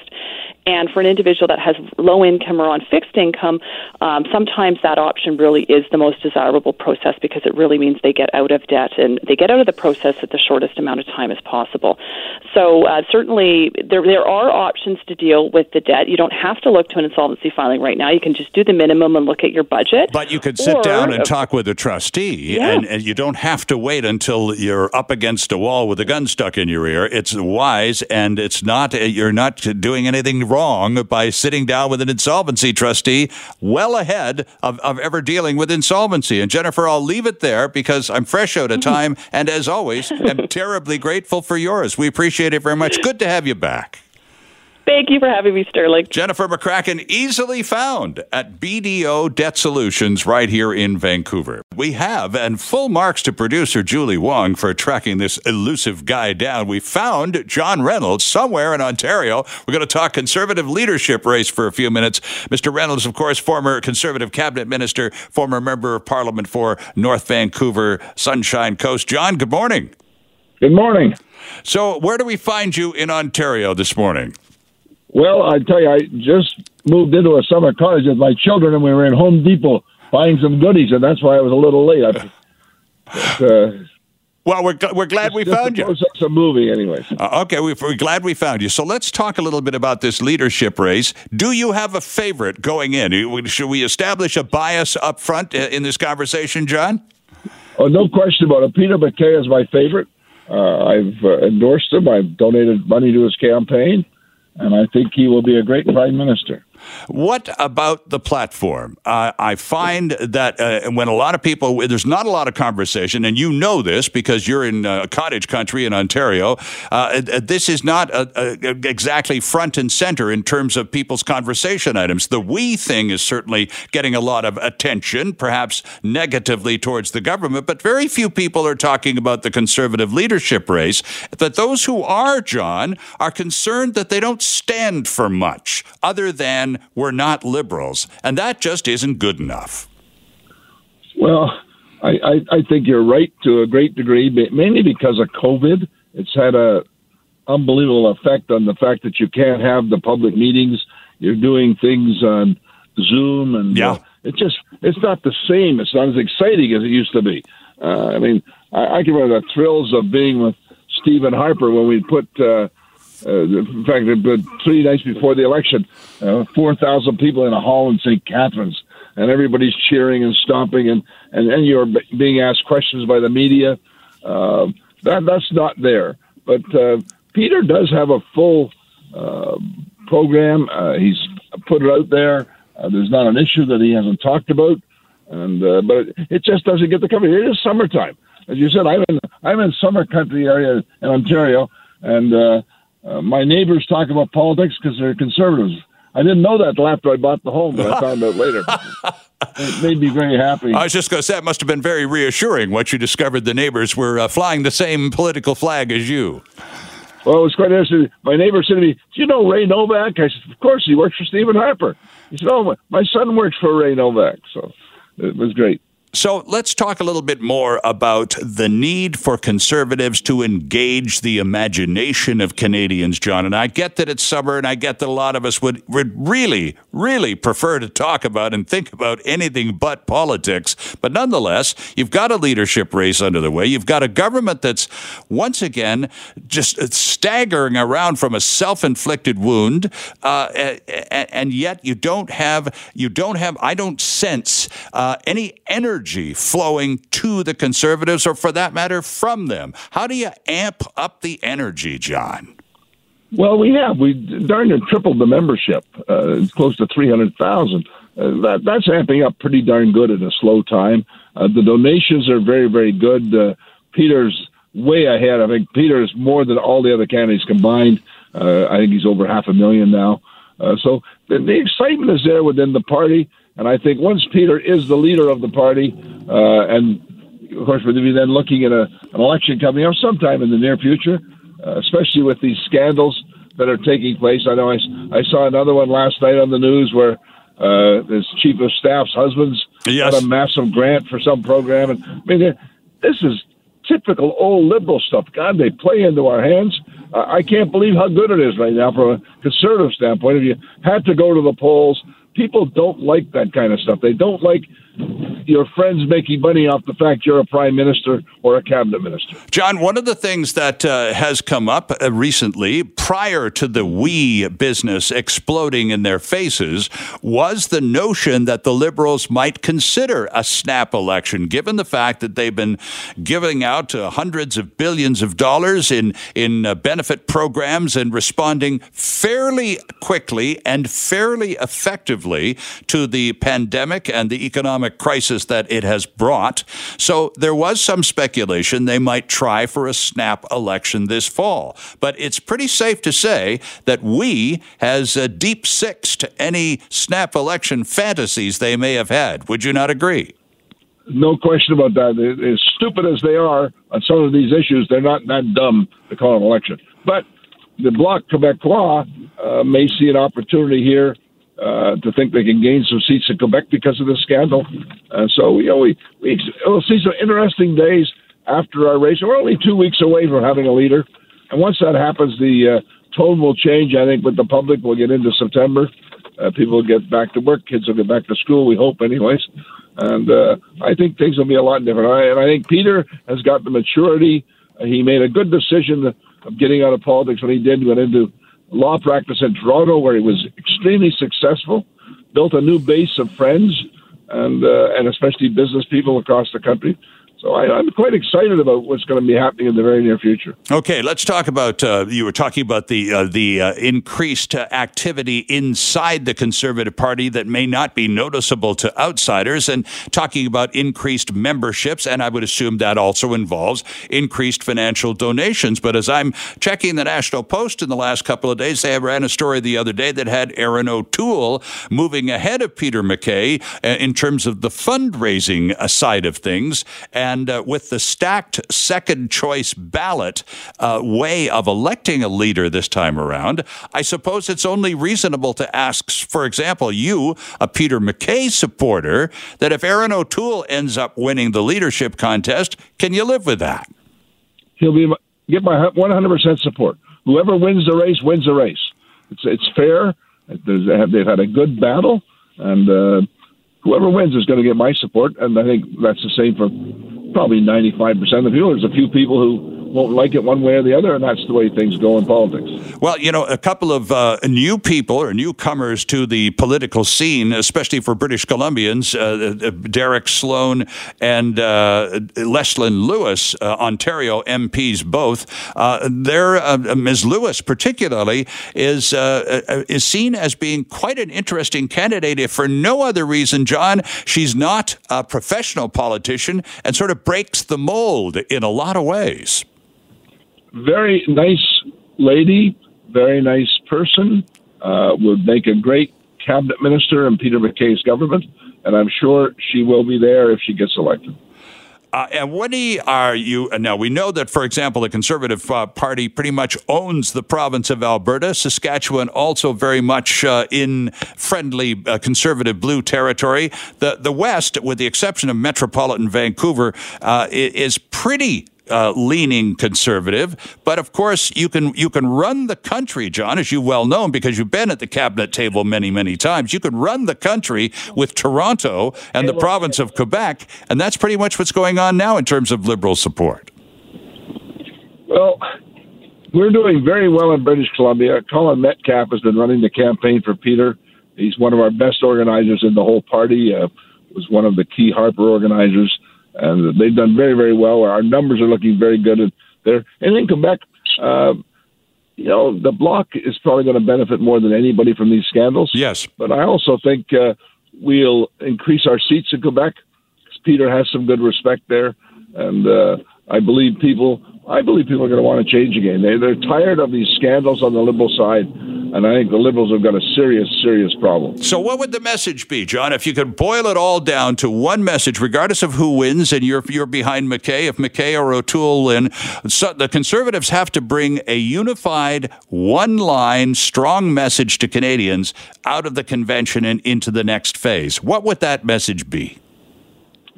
and for an individual that has low income or on fixed income, um, sometimes that option really is the most desirable process because it really means they get out of debt and they get out of the process at the shortest amount of time as possible. So uh, certainly there there are options to deal with the debt. You don't have to look to an insolvency filing right now. You can just do the minimum and look at your budget. But you could sit Or- down and talk with a trustee, Yeah. and, and you don't have to wait until you're up against a wall with a gun stuck in your ear. It's wise, and it's not you're not doing anything wrong by sitting down with an insolvency trustee well ahead of, of ever dealing with insolvency. And Jennifer, I'll leave it there because I'm fresh out of mm-hmm. time, and as always, I'm terribly grateful for yours. We appreciate it very much. Good to have you back. Thank you for having me, Sterling. Jennifer McCracken, easily found at BDO Debt Solutions right here in Vancouver. We have, and full marks to producer Julie Wong for tracking this elusive guy down. We found John Reynolds somewhere in Ontario. We're going to talk conservative leadership race for a few minutes. Mr. Reynolds, of course, former conservative cabinet minister, former member of parliament for North Vancouver, Sunshine Coast. John, good morning. Good morning. So, where do we find you in Ontario this morning? Well, I tell you, I just moved into a summer cottage with my children, and we were in Home Depot buying some goodies, and that's why I was a little late. I, but, uh, Well, we're, we're glad we found you. process of moving, anyways. Uh, okay, we- we're glad we found you. So let's talk a little bit about this leadership race. Do you have a favorite going in? Should we establish a bias up front uh, in this conversation, John? Oh, no question about it. Peter MacKay is my favorite. Uh, I've uh, endorsed him. I've donated money to his campaign, and I think he will be a great prime minister. What about the platform? Uh, I find that uh, when a lot of people, there's not a lot of conversation, and you know this because you're in uh, cottage country in Ontario. Uh, uh, this is not uh, exactly front and center in terms of people's conversation items. The WE thing is certainly getting a lot of attention, perhaps negatively towards the government, but very few people are talking about the conservative leadership race. But those who are, John, are concerned that they don't stand for much other than we're not liberals. And that just isn't good enough. Well, I, I, I think you're right to a great degree, but mainly because of COVID. It's had a unbelievable effect on the fact that you can't have the public meetings. You're doing things on Zoom, and Yeah. uh, it just it's not the same. It's not as exciting as it used to be. Uh, I mean, I, I can remember the thrills of being with Stephen Harper when we put. Uh, in fact, three nights before the election, uh, 4,000 people in a hall in St. Catharines, and everybody's cheering and stomping, and, and, and you're being asked questions by the media. Uh, that, that's not there. But uh, Peter does have a full uh, program. Uh, he's put it out there. Uh, there's not an issue that he hasn't talked about, and uh, but it just doesn't get the coverage. It is summertime, as you said. I'm in I'm in summer country area in Ontario, and uh, uh, my neighbors talk about politics because they're conservatives. I didn't know that until after I bought the home, but I found out later. it made me very happy. I was just going to say, it must have been very reassuring once you discovered the neighbors were uh, flying the same political flag as you. Well, it was quite interesting. My neighbor said to me, Do you know Ray Novak? I said, Of course, he works for Stephen Harper. He said, Oh, my son works for Ray Novak. So it was great. So let's talk a little bit more about the need for conservatives to engage the imagination of Canadians, John. And I get that it's summer, and I get that a lot of us would, would really, really prefer to talk about and think about anything but politics. But nonetheless, you've got a leadership race under the way. You've got a government that's once again just staggering around from a self-inflicted wound, uh, and yet you don't have you don't have I don't sense uh, any energy energy flowing to the conservatives, or for that matter, from them? How do you amp up the energy, John? Well, we have. We darn near tripled the membership. Uh, it's close to 300,000. Uh, that, that's amping up pretty darn good in a slow time. Uh, the donations are very, very good. Uh, Peter's way ahead. I think Peter's more than all the other candidates combined. Uh, I think he's over half a million now. Uh, so the, the excitement is there within the party. And I think once Peter is the leader of the party, uh, and of course, we're be then looking at a, an election coming up sometime in the near future, uh, especially with these scandals that are taking place. I know I, I saw another one last night on the news where uh, his chief of staff's husband's yes. got a massive grant for some program. And I mean, this is typical old liberal stuff. God, they play into our hands. Uh, I can't believe how good it is right now from a conservative standpoint. If you had to go to the polls, people don't like that kind of stuff. They don't like your friends making money off the fact you're a prime minister or a cabinet minister. John, one of the things that uh, has come up uh, recently, prior to the WE business exploding in their faces, was the notion that the Liberals might consider a snap election, given the fact that they've been giving out uh, hundreds of billions of dollars in, in uh, benefit programs and responding fairly quickly and fairly effectively to the pandemic and the economic economic crisis that it has brought. So there was some speculation they might try for a snap election this fall. But it's pretty safe to say that WE has a deep six to any snap election fantasies they may have had. Would you not agree? No question about that. As stupid as they are on some of these issues, they're not that dumb to call an election. But the Bloc Québécois uh, may see an opportunity here uh, to think they can gain some seats in Quebec because of this scandal. Uh, so, you know, we, we, we'll see some interesting days after our race. We're only two weeks away from having a leader. And once that happens, the uh, tone will change, I think, with the public. We'll get into September. Uh, people will get back to work. Kids will get back to school, we hope, anyways. And uh, I think things will be a lot different. I, and I think Peter has got the maturity. Uh, he made a good decision of getting out of politics when he did, went into law practice in Toronto, where he was extremely successful, built a new base of friends, and uh, and especially business people across the country. So I, am quite excited about what's going to be happening in the very near future. Okay, let's talk about. Uh, you were talking about the uh, the uh, increased activity inside the Conservative Party that may not be noticeable to outsiders, and talking about increased memberships, and I would assume that also involves increased financial donations. But as I'm checking the National Post in the last couple of days, they ran a story the other day that had Erin O'Toole moving ahead of Peter MacKay uh, in terms of the fundraising uh, side of things. And and uh, with the stacked second choice ballot uh, way of electing a leader this time around, I suppose it's only reasonable to ask, for example, you, a Peter MacKay supporter, that if Erin O'Toole ends up winning the leadership contest, can you live with that? He'll be get my 100% support. Whoever wins the race wins the race. It's it's fair. they've had a good battle, and uh, whoever wins is going to get my support, and I think that's the same for probably 95% of the. There's a few people who won't like it one way or the other, and that's the way things go in politics. Well, you know, a couple of uh, new people or newcomers to the political scene, especially for British Columbians, uh, uh Derek Sloan and uh, Lewis, uh, Ontario MPs both. Uh, there, uh, Ms. Lewis particularly is is seen as being quite an interesting candidate, if for no other reason, John, she's not a professional politician and sort of breaks the mold in a lot of ways very nice lady, very nice person, uh, would make a great cabinet minister in Peter MacKay's government, and I'm sure she will be there if she gets elected. Uh, and what are you uh, now? We know that, for example, the Conservative uh, Party pretty much owns the province of Alberta. Saskatchewan also very much uh, in friendly uh, conservative blue territory. The the West, with the exception of metropolitan Vancouver, uh, is pretty uh, leaning conservative. But of course, you can you can run the country, John, as you well know, because you've been at the cabinet table many many times. You can run the country with Toronto and the province of Quebec, and that's pretty much what's going on now in terms of liberal support. Well. We're doing very well in British Columbia. Colin Metcalfe has been running the campaign for Peter. He's one of our best organizers in the whole party. Uh, was one of the key Harper organizers and they've done very, very well. Our numbers are looking very good there. And in Quebec, uh, you know, the bloc is probably going to benefit more than anybody from these scandals. Yes. But I also think uh, we'll increase our seats in Quebec. Peter has some good respect there, and uh, I believe people. I believe people are going to want to change again. They, they're tired of these scandals on the liberal side and I think the Liberals have got a serious, serious problem. So, what would the message be, John? If you could boil it all down to one message, regardless of who wins, and you're you're behind MacKay, if MacKay or O'Toole win, so the Conservatives have to bring a unified, one-line, strong message to Canadians out of the convention and into the next phase. What would that message be?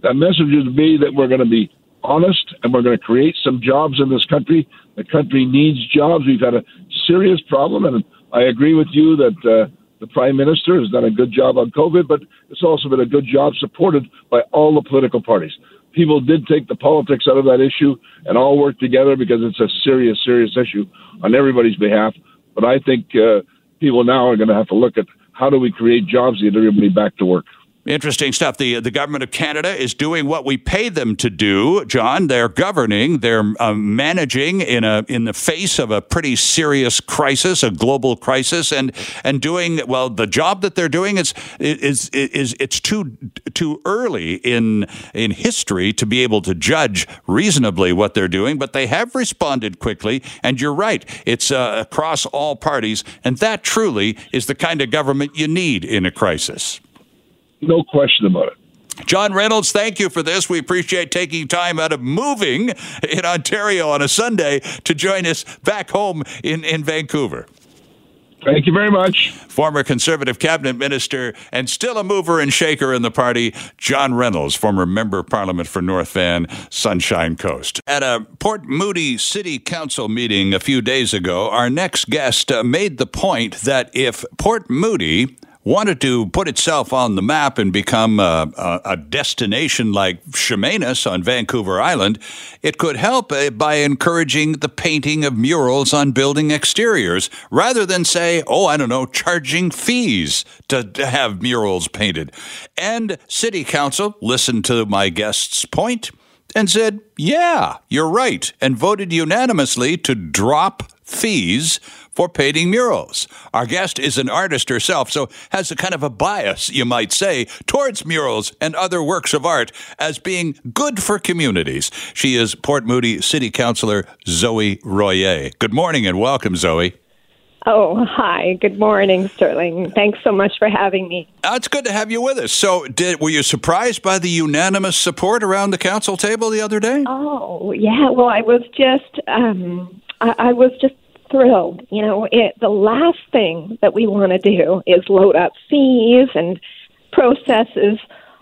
That message would be that we're going to be honest and we're going to create some jobs in this country. The country needs jobs. We've had a serious problem, and I agree with you that uh, the prime minister has done a good job on COVID, but it's also been a good job supported by all the political parties. People did take the politics out of that issue and all work together because it's a serious, serious issue on everybody's behalf. But I think uh, people now are going to have to look at how do we create jobs to get everybody back to work. Interesting stuff. The the government of Canada is doing what we pay them to do, John. They're governing, they're uh, managing in a in the face of a pretty serious crisis, a global crisis, and and doing well. The job that they're doing is is is it's too too early in in history to be able to judge reasonably what they're doing, but they have responded quickly. And you're right, it's uh, across all parties, and that truly is the kind of government you need in a crisis. No question about it. John Reynolds, thank you for this. We appreciate taking time out of moving in Ontario on a Sunday to join us back home in, in Vancouver. Thank you very much. Former Conservative Cabinet Minister and still a mover and shaker in the party, John Reynolds, former Member of Parliament for North Van, Sunshine Coast. At a Port Moody City Council meeting a few days ago, our next guest uh, made the point that if Port Moody wanted to put itself on the map and become a, a, a, destination like Chemainus on Vancouver Island, it could help uh, by encouraging the painting of murals on building exteriors rather than say, oh, I don't know, charging fees to, to have murals painted. And City Council listened to my guest's point and said, yeah, you're right, and voted unanimously to drop fees for painting murals. Our guest is an artist herself, so has a kind of a bias, you might say, towards murals and other works of art as being good for communities. She is Port Moody City Councilor Zoe Royer. Good morning and welcome, Zoe. Oh, hi. Good morning, Sterling. Thanks so much for having me. Uh, it's good to have you with us. So, did were you surprised by the unanimous support around the council table the other day? Oh, yeah. Well, I was just, um, I, I was just thrilled. You know, it, the last thing that we want to do is load up fees and processes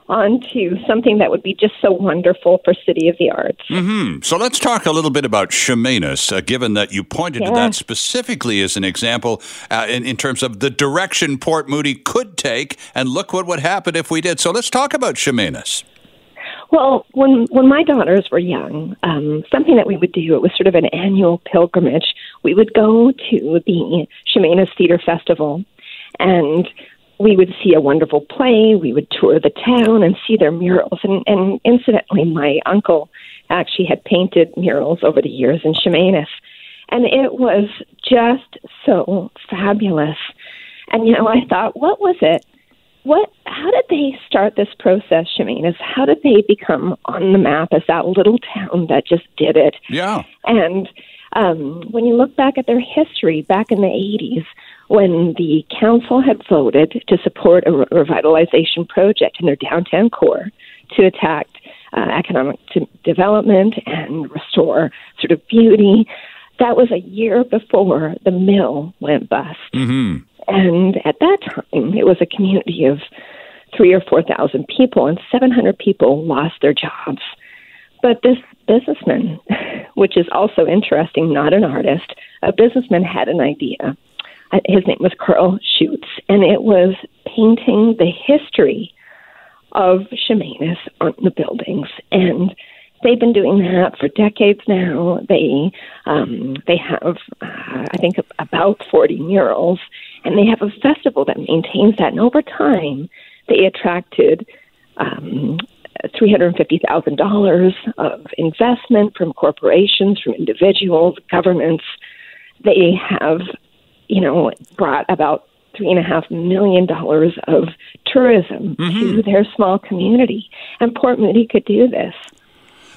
onto something that would be just so wonderful for City of the Arts. Mm-hmm. So let's talk a little bit about Chemainus, uh, given that you pointed yeah. to that specifically as an example uh, in, in terms of the direction Port Moody could take, and look what would happen if we did. So let's talk about Chemainus. Well, when when my daughters were young, um, something that we would do it was sort of an annual pilgrimage. We would go to the Chemainus Theater Festival, and we would see a wonderful play. We would tour the town and see their murals. And, and incidentally, my uncle actually had painted murals over the years in Chemainus, and it was just so fabulous. And you know, I thought, what was it? What? How did they start this process, Chemainus? How did they become on the map as that little town that just did it? Yeah. And um, when you look back at their history, back in the 80s, when the council had voted to support a re- revitalization project in their downtown core to attack uh, economic t- development and restore sort of beauty, that was a year before the mill went bust. Mm-hmm. And at that time, it was a community of three or 4,000 people, and 700 people lost their jobs. But this businessman, which is also interesting, not an artist, a businessman had an idea. Uh, His name was Karl Schutz, and it was painting the history of Chemainus on the buildings. And they've been doing that for decades now. They um, they have, uh, I think, about 40 murals, and they have a festival that maintains that. And over time, they attracted um, $350,000 of investment from corporations, from individuals, governments. They have, you know, brought about three and a half million dollars of tourism to their small community. And Port Moody could do this.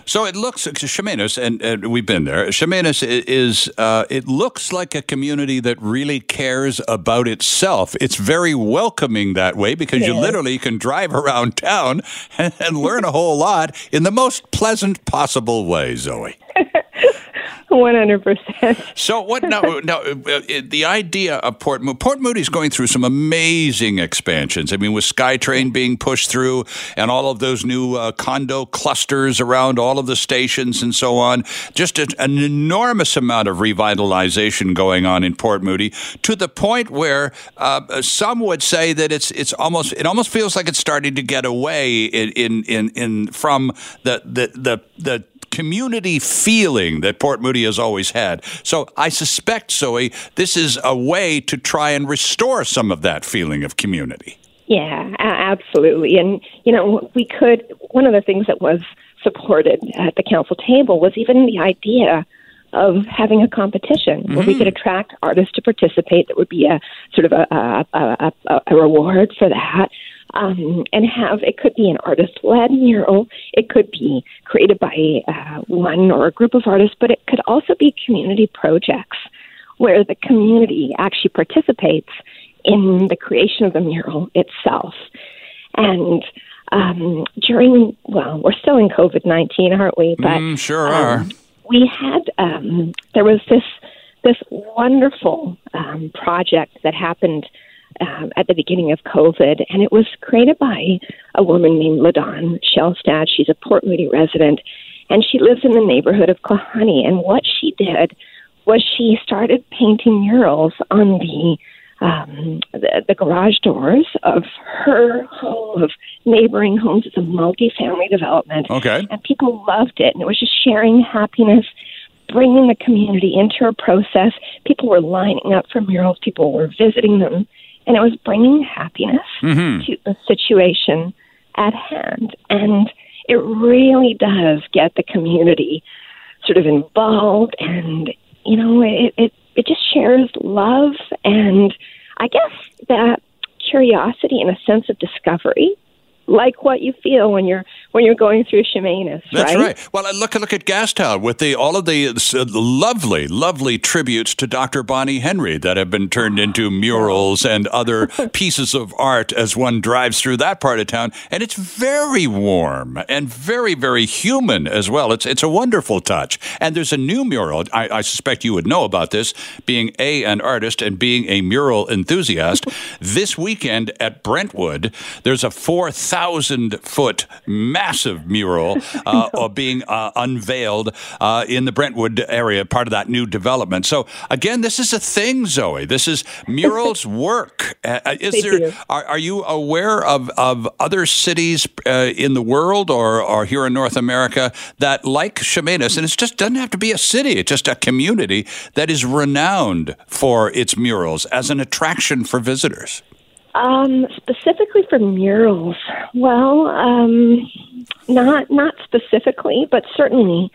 So it looks Chemainus, and, and we've been there. Chemainus is uh, it looks like a community that really cares about itself. It's very welcoming that way because you literally can drive around town and, and learn a whole lot in the most pleasant possible way. Zoe. 100%. So what now? now uh, uh, the idea of Port Moody. Port Moody's going through some amazing expansions. I mean, with SkyTrain being pushed through, and all of those new uh, condo clusters around all of the stations and so on. Just a, an enormous amount of revitalization going on in Port Moody to the point where uh, some would say that it's it's almost it almost feels like it's starting to get away in in in, in from the the the the community feeling that Port Moody has always had. So I suspect, Zoe, this is a way to try and restore some of that feeling of community. Yeah, absolutely. And, you know, we could, one of the things that was supported at the council table was even the idea of having a competition where we mm-hmm. could attract artists to participate. That would be a sort of a, a, a, a, a reward for that. Um, and have it could be an artist led mural, it could be created by uh, one or a group of artists, but it could also be community projects where the community actually participates in the creation of the mural itself. And um, during, well, we're still in COVID 19, aren't we? But Mm, sure are. um, we had, um, there was this, this wonderful um, project that happened um, at the beginning of COVID, and it was created by a woman named Ladon Shellstad. She's a Port Moody resident, and she lives in the neighborhood of Klahani. And what she did was she started painting murals on the um, the, the garage doors of her home, of neighboring homes. It's a multi-family development, Okay. and people loved it. And it was just sharing happiness, bringing the community into a process. People were lining up for murals. People were visiting them, and it was bringing happiness mm-hmm. to the situation at hand. And it really does get the community sort of involved, and you know, it it, it just shares love and I guess that curiosity and a sense of discovery like what you feel when you're when you're going through Chemainus, That's right? right. Well, uh, look look at Gastown with the all of the, uh, lovely, lovely tributes to Dr. Bonnie Henry that have been turned into murals and other pieces of art as one drives through that part of town, and it's very warm and very, very human as well. It's it's a wonderful touch. And there's a new mural. I, I suspect you would know about this, being a an artist and being a mural enthusiast. this weekend at Brentwood, there's a four thousand foot massive mural uh, being uh, unveiled uh, in the Brentwood area, part of that new development. So again, this is a thing, Zoe. This is murals work. Uh, uh, is there? Are, are, you aware of of other cities uh, in the world or or here in North America that like Chemainus, and it just doesn't have to be a city; it's just a community that is renowned for its murals as an attraction for visitors. Um, specifically for murals, well, um, not not specifically, but certainly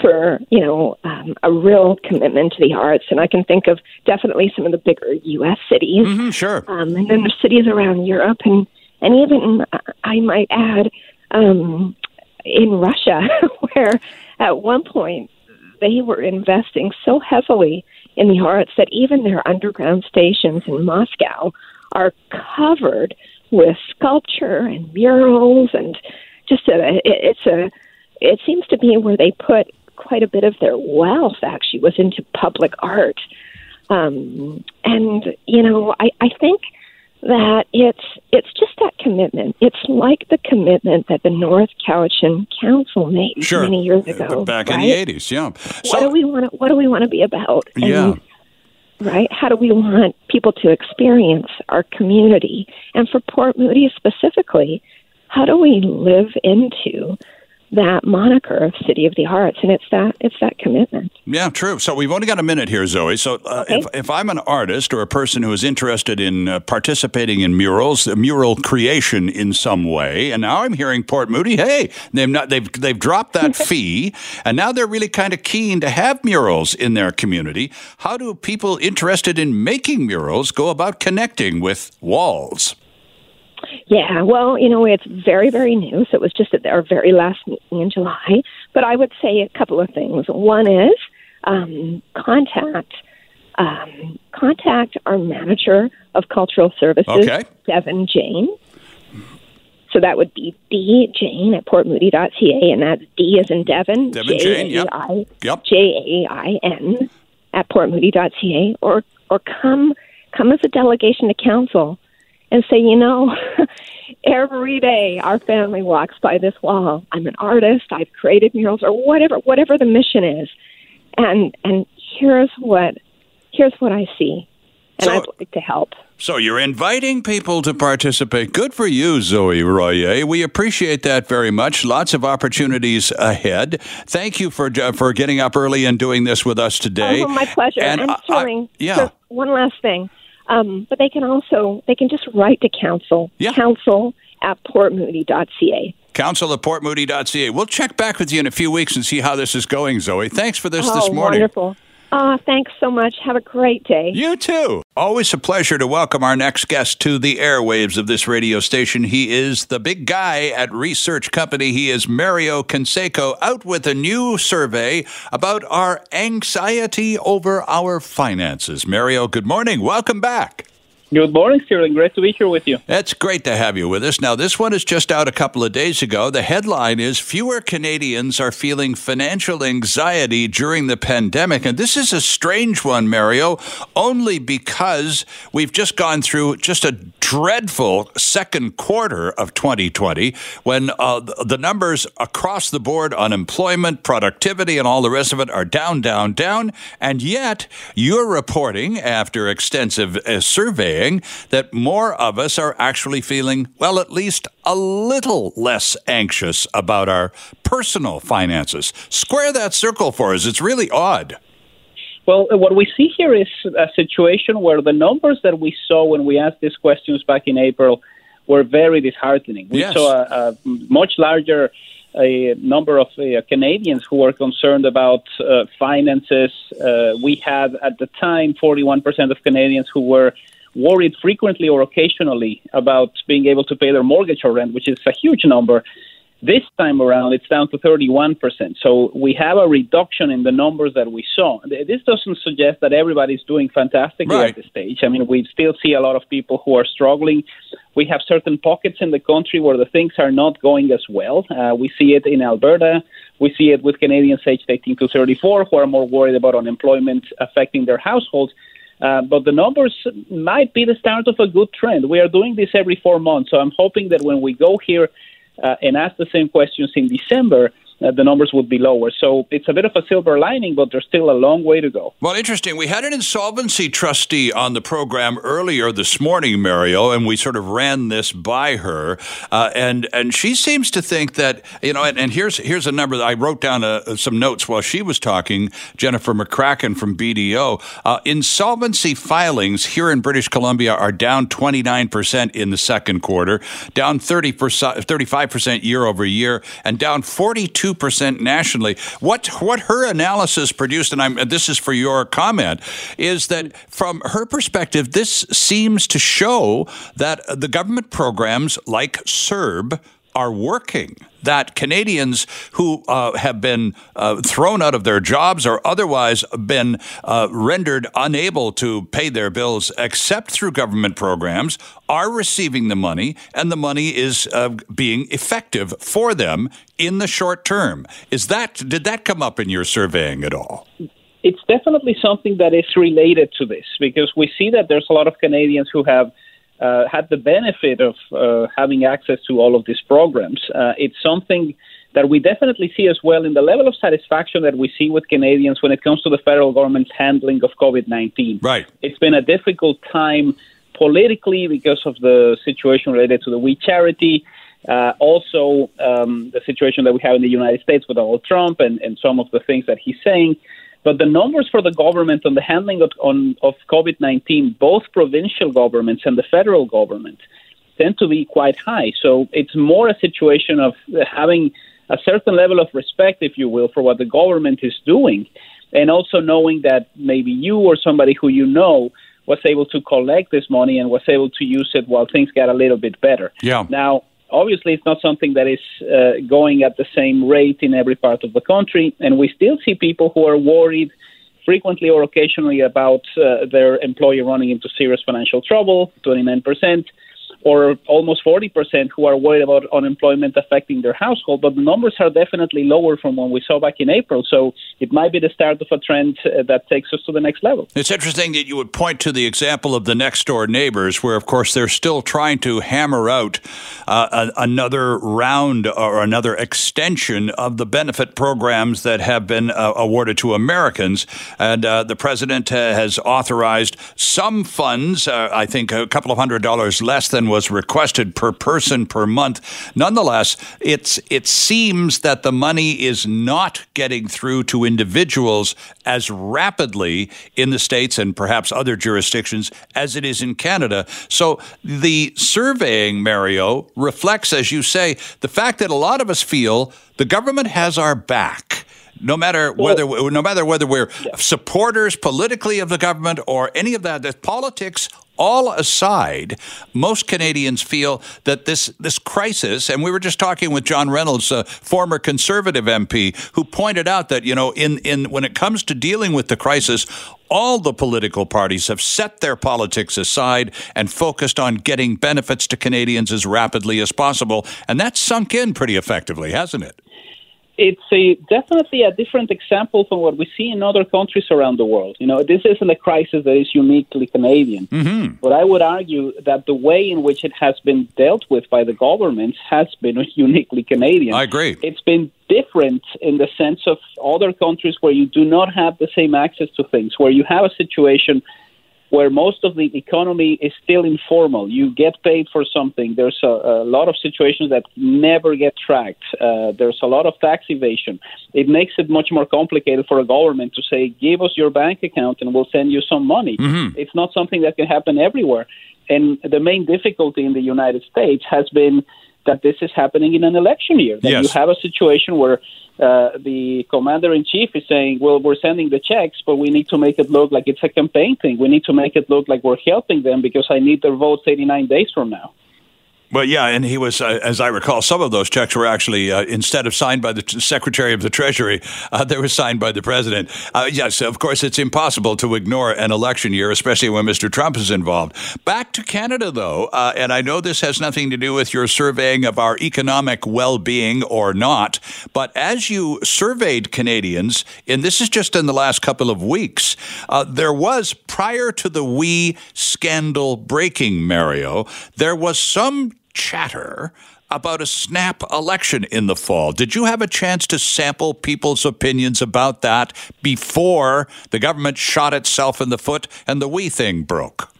for you know um, a real commitment to the arts. And I can think of definitely some of the bigger U.S. cities, mm-hmm, sure, um, and then there's cities around Europe, and and even uh, I might add um, in Russia, where at one point they were investing so heavily in the arts that even their underground stations in Moscow are covered with sculpture and murals and just a it's a it seems to be where they put quite a bit of their wealth actually was into public art um and you know i i think that it's it's just that commitment. It's like the commitment that the North Cowichan Council made sure. many years ago, back right? in the eighties. Yeah. So, what do we want? To, what do we want to be about? And, yeah. Right? How do we want people to experience our community? And for Port Moody specifically, how do we live into that moniker of City of the Arts, and it's that it's that commitment. Yeah, true. So we've only got a minute here, Zoe. So uh, okay. if, if I'm an artist or a person who is interested in uh, participating in murals, mural creation in some way, and now I'm hearing Port Moody, hey, they've not they've they've dropped that fee, and now they're really kind of keen to have murals in their community. How do people interested in making murals go about connecting with walls? Yeah, well, you know, it's very, very new. So it was just at our very last meeting in July. But I would say a couple of things. One is um, contact um, contact our manager of cultural services, okay. Devin Jain. So that would be D Jain at portmoody.ca, and that's D as in Devin, Devin Jain, yep. yep. J A I N at portmoody.ca, or or come come as a delegation to council and say, you know, every day our family walks by this wall. I'm an artist. I've created murals or whatever, whatever the mission is. And, and here's what, here's what I see. And so, I'd like to help. So you're inviting people to participate. Good for you, Zoe Royer. We appreciate that very much. Lots of opportunities ahead. Thank you for uh, for getting up early and doing this with us today. Oh, my pleasure. And I'm sorry. yeah. So one last thing. Um, but they can also they can just write to council. Yeah. Council at portmoody.ca. Council at portmoody.ca. We'll check back with you in a few weeks and see how this is going, Zoe. Thanks for this oh, this morning. Wonderful. Uh, thanks so much. Have a great day. You too. Always a pleasure to welcome our next guest to the airwaves of this radio station. He is the big guy at Research Company. He is Mario Canseco out with a new survey about our anxiety over our finances. Mario, good morning. Welcome back. Good morning, Sterling. Great to be here with you. It's great to have you with us. Now, this one is just out a couple of days ago. The headline is Fewer Canadians are feeling financial anxiety during the pandemic. And this is a strange one, Mario, only because we've just gone through just a dreadful second quarter of 2020 when uh, the numbers across the board, unemployment, productivity, and all the rest of it are down, down, down. And yet, you're reporting after extensive uh, survey saying that more of us are actually feeling, well, at least a little less anxious about our personal finances. Square that circle for us. It's really odd. Well, what we see here is a situation where the numbers that we saw when we asked these questions back in April were very disheartening. We yes. saw a, a, much larger a number of uh, Canadians who were concerned about uh, finances. Uh, we had at the time 41% of Canadians who were worried frequently or occasionally about being able to pay their mortgage or rent, which is a huge number. This time around, it's down to 31%. So we have a reduction in the numbers that we saw. This doesn't suggest that everybody's doing fantastically right. at this stage. I mean, we still see a lot of people who are struggling. We have certain pockets in the country where the things are not going as well. Uh, we see it in Alberta. We see it with Canadians aged 18 to 34 who are more worried about unemployment affecting their households. Uh, but the numbers might be the start of a good trend. We are doing this every four months, so I'm hoping that when we go here uh, and ask the same questions in December, uh, the numbers would be lower. So it's a bit of a silver lining, but there's still a long way to go. Well, interesting. We had an insolvency trustee on the program earlier this morning, Mario, and we sort of ran this by her, uh, and and she seems to think that you know. And, and here's here's a number that I wrote down uh, some notes while she was talking. Jennifer McCracken from BDO. Uh, insolvency filings here in British Columbia are down 29 percent in the second quarter, down 30 35 percent year over year, and down 42 2% nationally. What, what her analysis produced, and I'm, this is for your comment, is that from her perspective, this seems to show that the government programs like CERB are working. That Canadians who uh, have been uh, thrown out of their jobs or otherwise been uh, rendered unable to pay their bills except through government programs are receiving the money, and the money is uh, being effective for them in the short term. Is that did that come up in your surveying at all? It's definitely something that is related to this because we see that there's a lot of Canadians who have uh, had the benefit of uh, having access to all of these programs. Uh, it's something that we definitely see as well in the level of satisfaction that we see with Canadians when it comes to the federal government's handling of COVID 19. Right. It's been a difficult time politically because of the situation related to the WE Charity. Uh, also, um, the situation that we have in the United States with Donald Trump and, and some of the things that he's saying. But the numbers for the government on the handling of, on, of COVID 19, both provincial governments and the federal government, tend to be quite high. So it's more a situation of having a certain level of respect, if you will, for what the government is doing, and also knowing that maybe you or somebody who you know was able to collect this money and was able to use it while things got a little bit better. Yeah. Now, obviously it's not something that is uh, going at the same rate in every part of the country, and we still see people who are worried frequently or occasionally about uh, their employer running into serious financial trouble, 29 percent or almost 40% who are worried about unemployment affecting their household, but the numbers are definitely lower from what we saw back in April. So it might be the start of a trend uh, that takes us to the next level. It's interesting that you would point to the example of the next door neighbors, where, of course, they're still trying to hammer out uh, another round or another extension of the benefit programs that have been uh, awarded to Americans. And uh, the president has authorized some funds, uh, I think a couple of hundred dollars less than was requested per person per month. Nonetheless, it's it seems that the money is not getting through to individuals as rapidly in the states and perhaps other jurisdictions as it is in Canada. So the surveying, Mario, reflects, as you say, the fact that a lot of us feel the government has our back no matter whether no matter whether we're supporters politically of the government or any of that that politics all aside, most Canadians feel that this this crisis, and we were just talking with John Reynolds, a former Conservative MP, who pointed out that you know in in when it comes to dealing with the crisis, all the political parties have set their politics aside and focused on getting benefits to Canadians as rapidly as possible, and that's sunk in pretty effectively, hasn't it? It's a definitely a different example from what we see in other countries around the world. You know, this isn't a crisis that is uniquely Canadian. Mm-hmm. But I would argue that the way in which it has been dealt with by the governments has been uniquely Canadian. I agree. It's been different in the sense of other countries where you do not have the same access to things, where you have a situation where most of the economy is still informal. You get paid for something. There's a, a lot of situations that never get tracked. Uh, there's a lot of tax evasion. It makes it much more complicated for a government to say, give us your bank account and we'll send you some money. Mm-hmm. It's not something that can happen everywhere. And the main difficulty in the United States has been that this is happening in an election year. That yes. you have a situation where uh, the commander in chief is saying, "Well, we're sending the checks, but we need to make it look like it's a campaign thing. We need to make it look like we're helping them because I need their votes 89 days from now." Well, yeah, and he was, uh, as I recall, some of those checks were actually uh, instead of signed by the t- Secretary of the Treasury, uh, they were signed by the President. Uh, yes, of course, it's impossible to ignore an election year, especially when Mr. Trump is involved. Back to Canada, though, uh, and I know this has nothing to do with your surveying of our economic well-being or not, but as you surveyed Canadians, and this is just in the last couple of weeks, uh, there was prior to the WE scandal breaking, Mario, there was some chatter about a snap election in the fall. Did you have a chance to sample people's opinions about that before the government shot itself in the foot and the WE thing broke?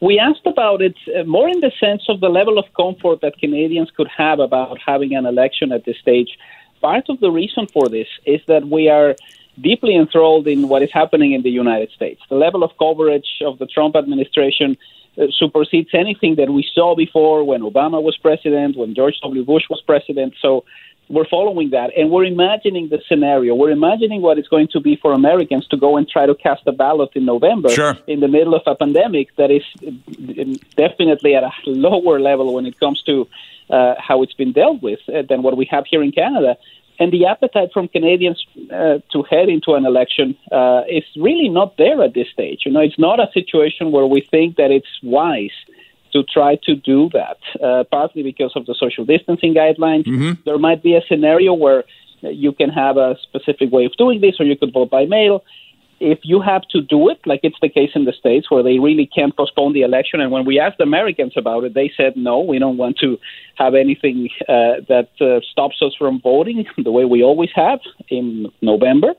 We asked about it uh, more in the sense of the level of comfort that Canadians could have about having an election at this stage. Part of the reason for this is that we are deeply enthralled in what is happening in the United States. The level of coverage of the Trump administration supersedes anything that we saw before when Obama was president, when George W. Bush was president. So we're following that and we're imagining the scenario. We're imagining what it's going to be for Americans to go and try to cast a ballot in November sure. in the middle of a pandemic that is definitely at a lower level when it comes to uh, how it's been dealt with uh, than what we have here in Canada. And the appetite from Canadians uh, to head into an election uh, is really not there at this stage. You know, it's not a situation where we think that it's wise to try to do that, uh, partly because of the social distancing guidelines. Mm-hmm. There might be a scenario where you can have a specific way of doing this, or you could vote by mail. If you have to do it, like it's the case in the States where they really can't postpone the election, and when we asked Americans about it, they said, no, we don't want to have anything uh, that uh, stops us from voting the way we always have in November.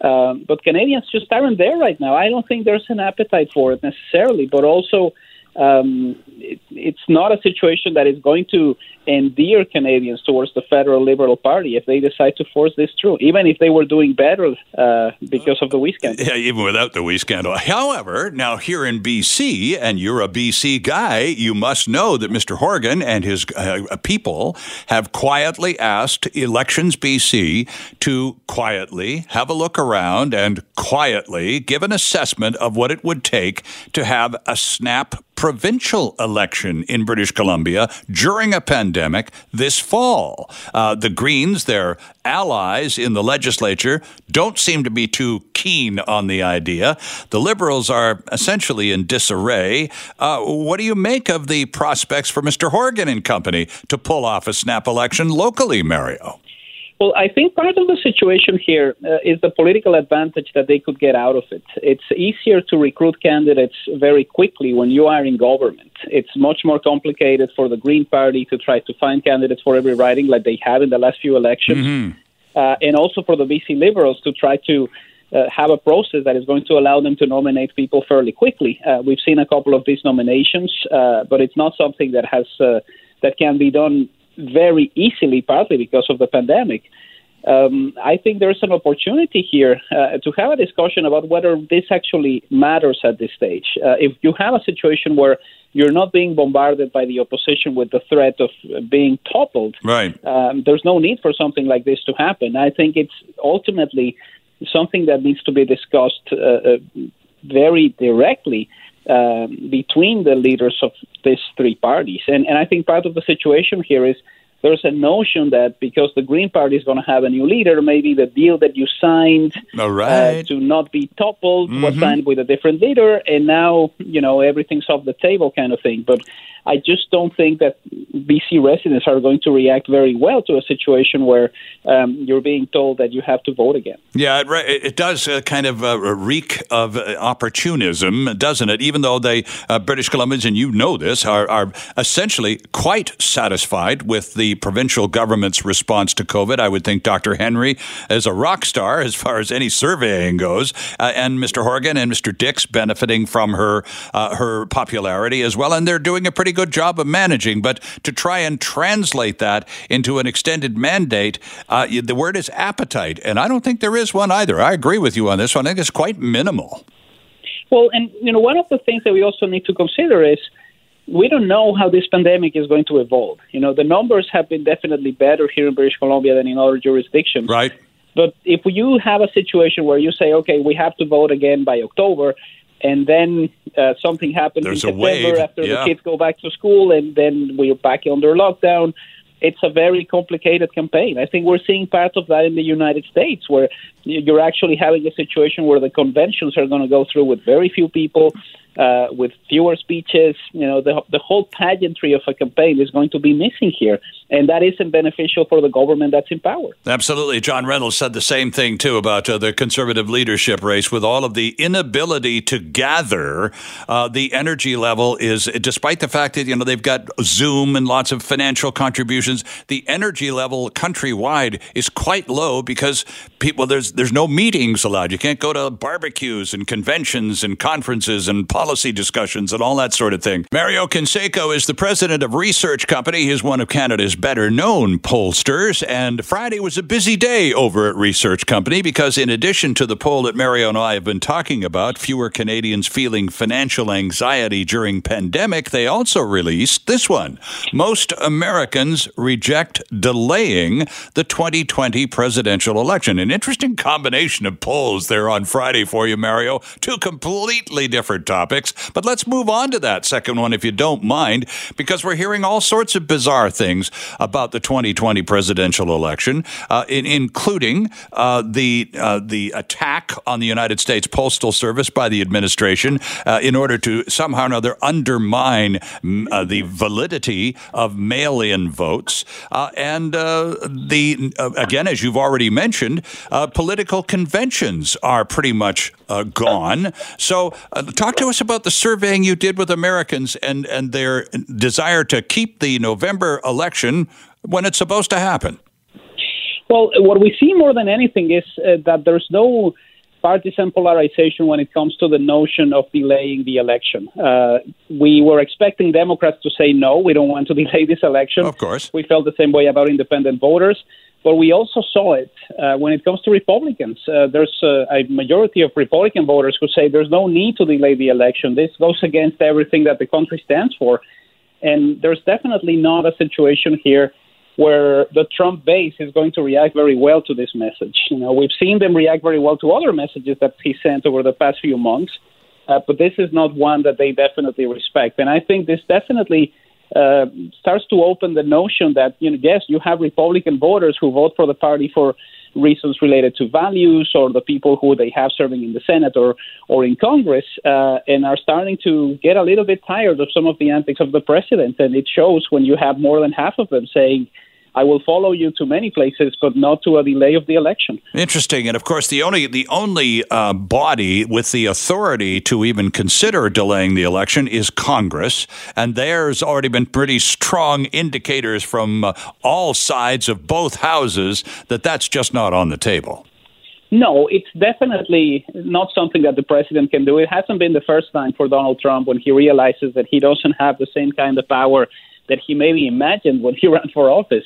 Um, but Canadians just aren't there right now. I don't think there's an appetite for it necessarily, but also um, it, it's not a situation that is going to endear Canadians towards the federal Liberal Party if they decide to force this through, even if they were doing better uh, because of the WE scandal. Yeah, even without the WE scandal. However, now here in BC, and you're a BC guy, you must know that Mr. Horgan and his uh, people have quietly asked Elections BC to quietly have a look around and quietly give an assessment of what it would take to have a snap provincial election in British Columbia during a pandemic this fall. Uh, the Greens, their allies in the legislature, don't seem to be too keen on the idea. The Liberals are essentially in disarray. Uh, what do you make of the prospects for Mr. Horgan and company to pull off a snap election locally, Mario? Well, I think part of the situation here uh, is the political advantage that they could get out of it. It's easier to recruit candidates very quickly when you are in government. It's much more complicated for the Green Party to try to find candidates for every riding like they have in the last few elections, mm-hmm. uh, and also for the BC Liberals to try to uh, have a process that is going to allow them to nominate people fairly quickly. Uh, we've seen a couple of these nominations, uh, but it's not something that has uh, that can be done very easily, partly because of the pandemic. Um, I think there's an opportunity here uh, to have a discussion about whether this actually matters at this stage. Uh, if you have a situation where you're not being bombarded by the opposition with the threat of being toppled, right? Um, there's no need for something like this to happen. I think it's ultimately something that needs to be discussed uh, uh very directly um, between the leaders of these three parties. And, and I think part of the situation here is there's a notion that because the Green Party is going to have a new leader, maybe the deal that you signed uh, to not be toppled mm-hmm. was signed with a different leader, and now you know everything's off the table, kind of thing. But I just don't think that BC residents are going to react very well to a situation where um, you're being told that you have to vote again. Yeah, it, it does uh, kind of uh, reek of uh, opportunism, doesn't it? Even though they, uh, British Columbians, and you know this, are, are essentially quite satisfied with the provincial government's response to COVID. I would think Dr. Henry is a rock star as far as any surveying goes, uh, and Mr. Horgan and Mr. Dix benefiting from her uh, her popularity as well, and they're doing a pretty good job of managing. But to try and translate that into an extended mandate, uh, the word is appetite. And I don't think there is one either. I agree with you on this one. I think it's quite minimal. Well, and you know, one of the things that we also need to consider is we don't know how this pandemic is going to evolve. You know, the numbers have been definitely better here in British Columbia than in other jurisdictions. Right. But if you have a situation where you say, okay, we have to vote again by October, and then uh, something happens There's in September after Yeah. the kids go back to school, and then we're back under lockdown. it's a very complicated campaign. I think we're seeing part of that in the United States, where you're actually having a situation where the conventions are going to go through with very few people uh, with fewer speeches. You know, the, the whole pageantry of a campaign is going to be missing here, and that isn't beneficial for the government that's in power. Absolutely. John Reynolds said the same thing, too, about uh, the conservative leadership race with all of the inability to gather. Uh, the energy level is, despite the fact that, you know, they've got Zoom and lots of financial contributions, the energy level countrywide is quite low because people, there's, there's no meetings allowed. You can't go to barbecues and conventions and conferences and policy discussions and all that sort of thing. Mario Canseco is the president of Research Company. He's one of Canada's better known pollsters. And Friday was a busy day over at Research Company because, in addition to the poll that Mario and I have been talking about, fewer Canadians feeling financial anxiety during pandemic, they also released this one. Most Americans reject delaying the 2020 presidential election. An interesting combination of polls there on Friday for you, Mario. Two completely different topics topics. But let's move on to that second one, if you don't mind, because we're hearing all sorts of bizarre things about the 2020 presidential election, uh, in, including uh, the uh, the attack on the United States Postal Service by the administration uh, in order to somehow or another undermine uh, the validity of mail-in votes, uh, and the again, as you've already mentioned, political conventions are pretty much gone. So, talk to us about the surveying you did with Americans and, and their desire to keep the November election when it's supposed to happen? Well, what we see more than anything is uh, that there's no partisan polarization when it comes to the notion of delaying the election. Uh, we were expecting Democrats to say no, we don't want to delay this election. Of course. We felt the same way about independent voters. But we also saw it uh, when it comes to Republicans. Uh, there's uh, a majority of Republican voters who say there's no need to delay the election. This goes against everything that the country stands for. And there's definitely not a situation here where the Trump base is going to react very well to this message. You know, we've seen them react very well to other messages that he sent over the past few months, uh, but this is not one that they definitely respect. And I think this definitely uh, starts to open the notion that you know yes you have Republican voters who vote for the party for reasons related to values or the people who they have serving in the Senate or or in Congress uh, and are starting to get a little bit tired of some of the antics of the president. And it shows when you have more than half of them saying I will follow you to many places, but not to a delay of the election. Interesting, and of course, the only the only uh, body with the authority to even consider delaying the election is Congress, and there's already been pretty strong indicators from uh, all sides of both houses that that's just not on the table. No, it's definitely not something that the president can do. It hasn't been the first time for Donald Trump when he realizes that he doesn't have the same kind of power that he maybe imagined when he ran for office.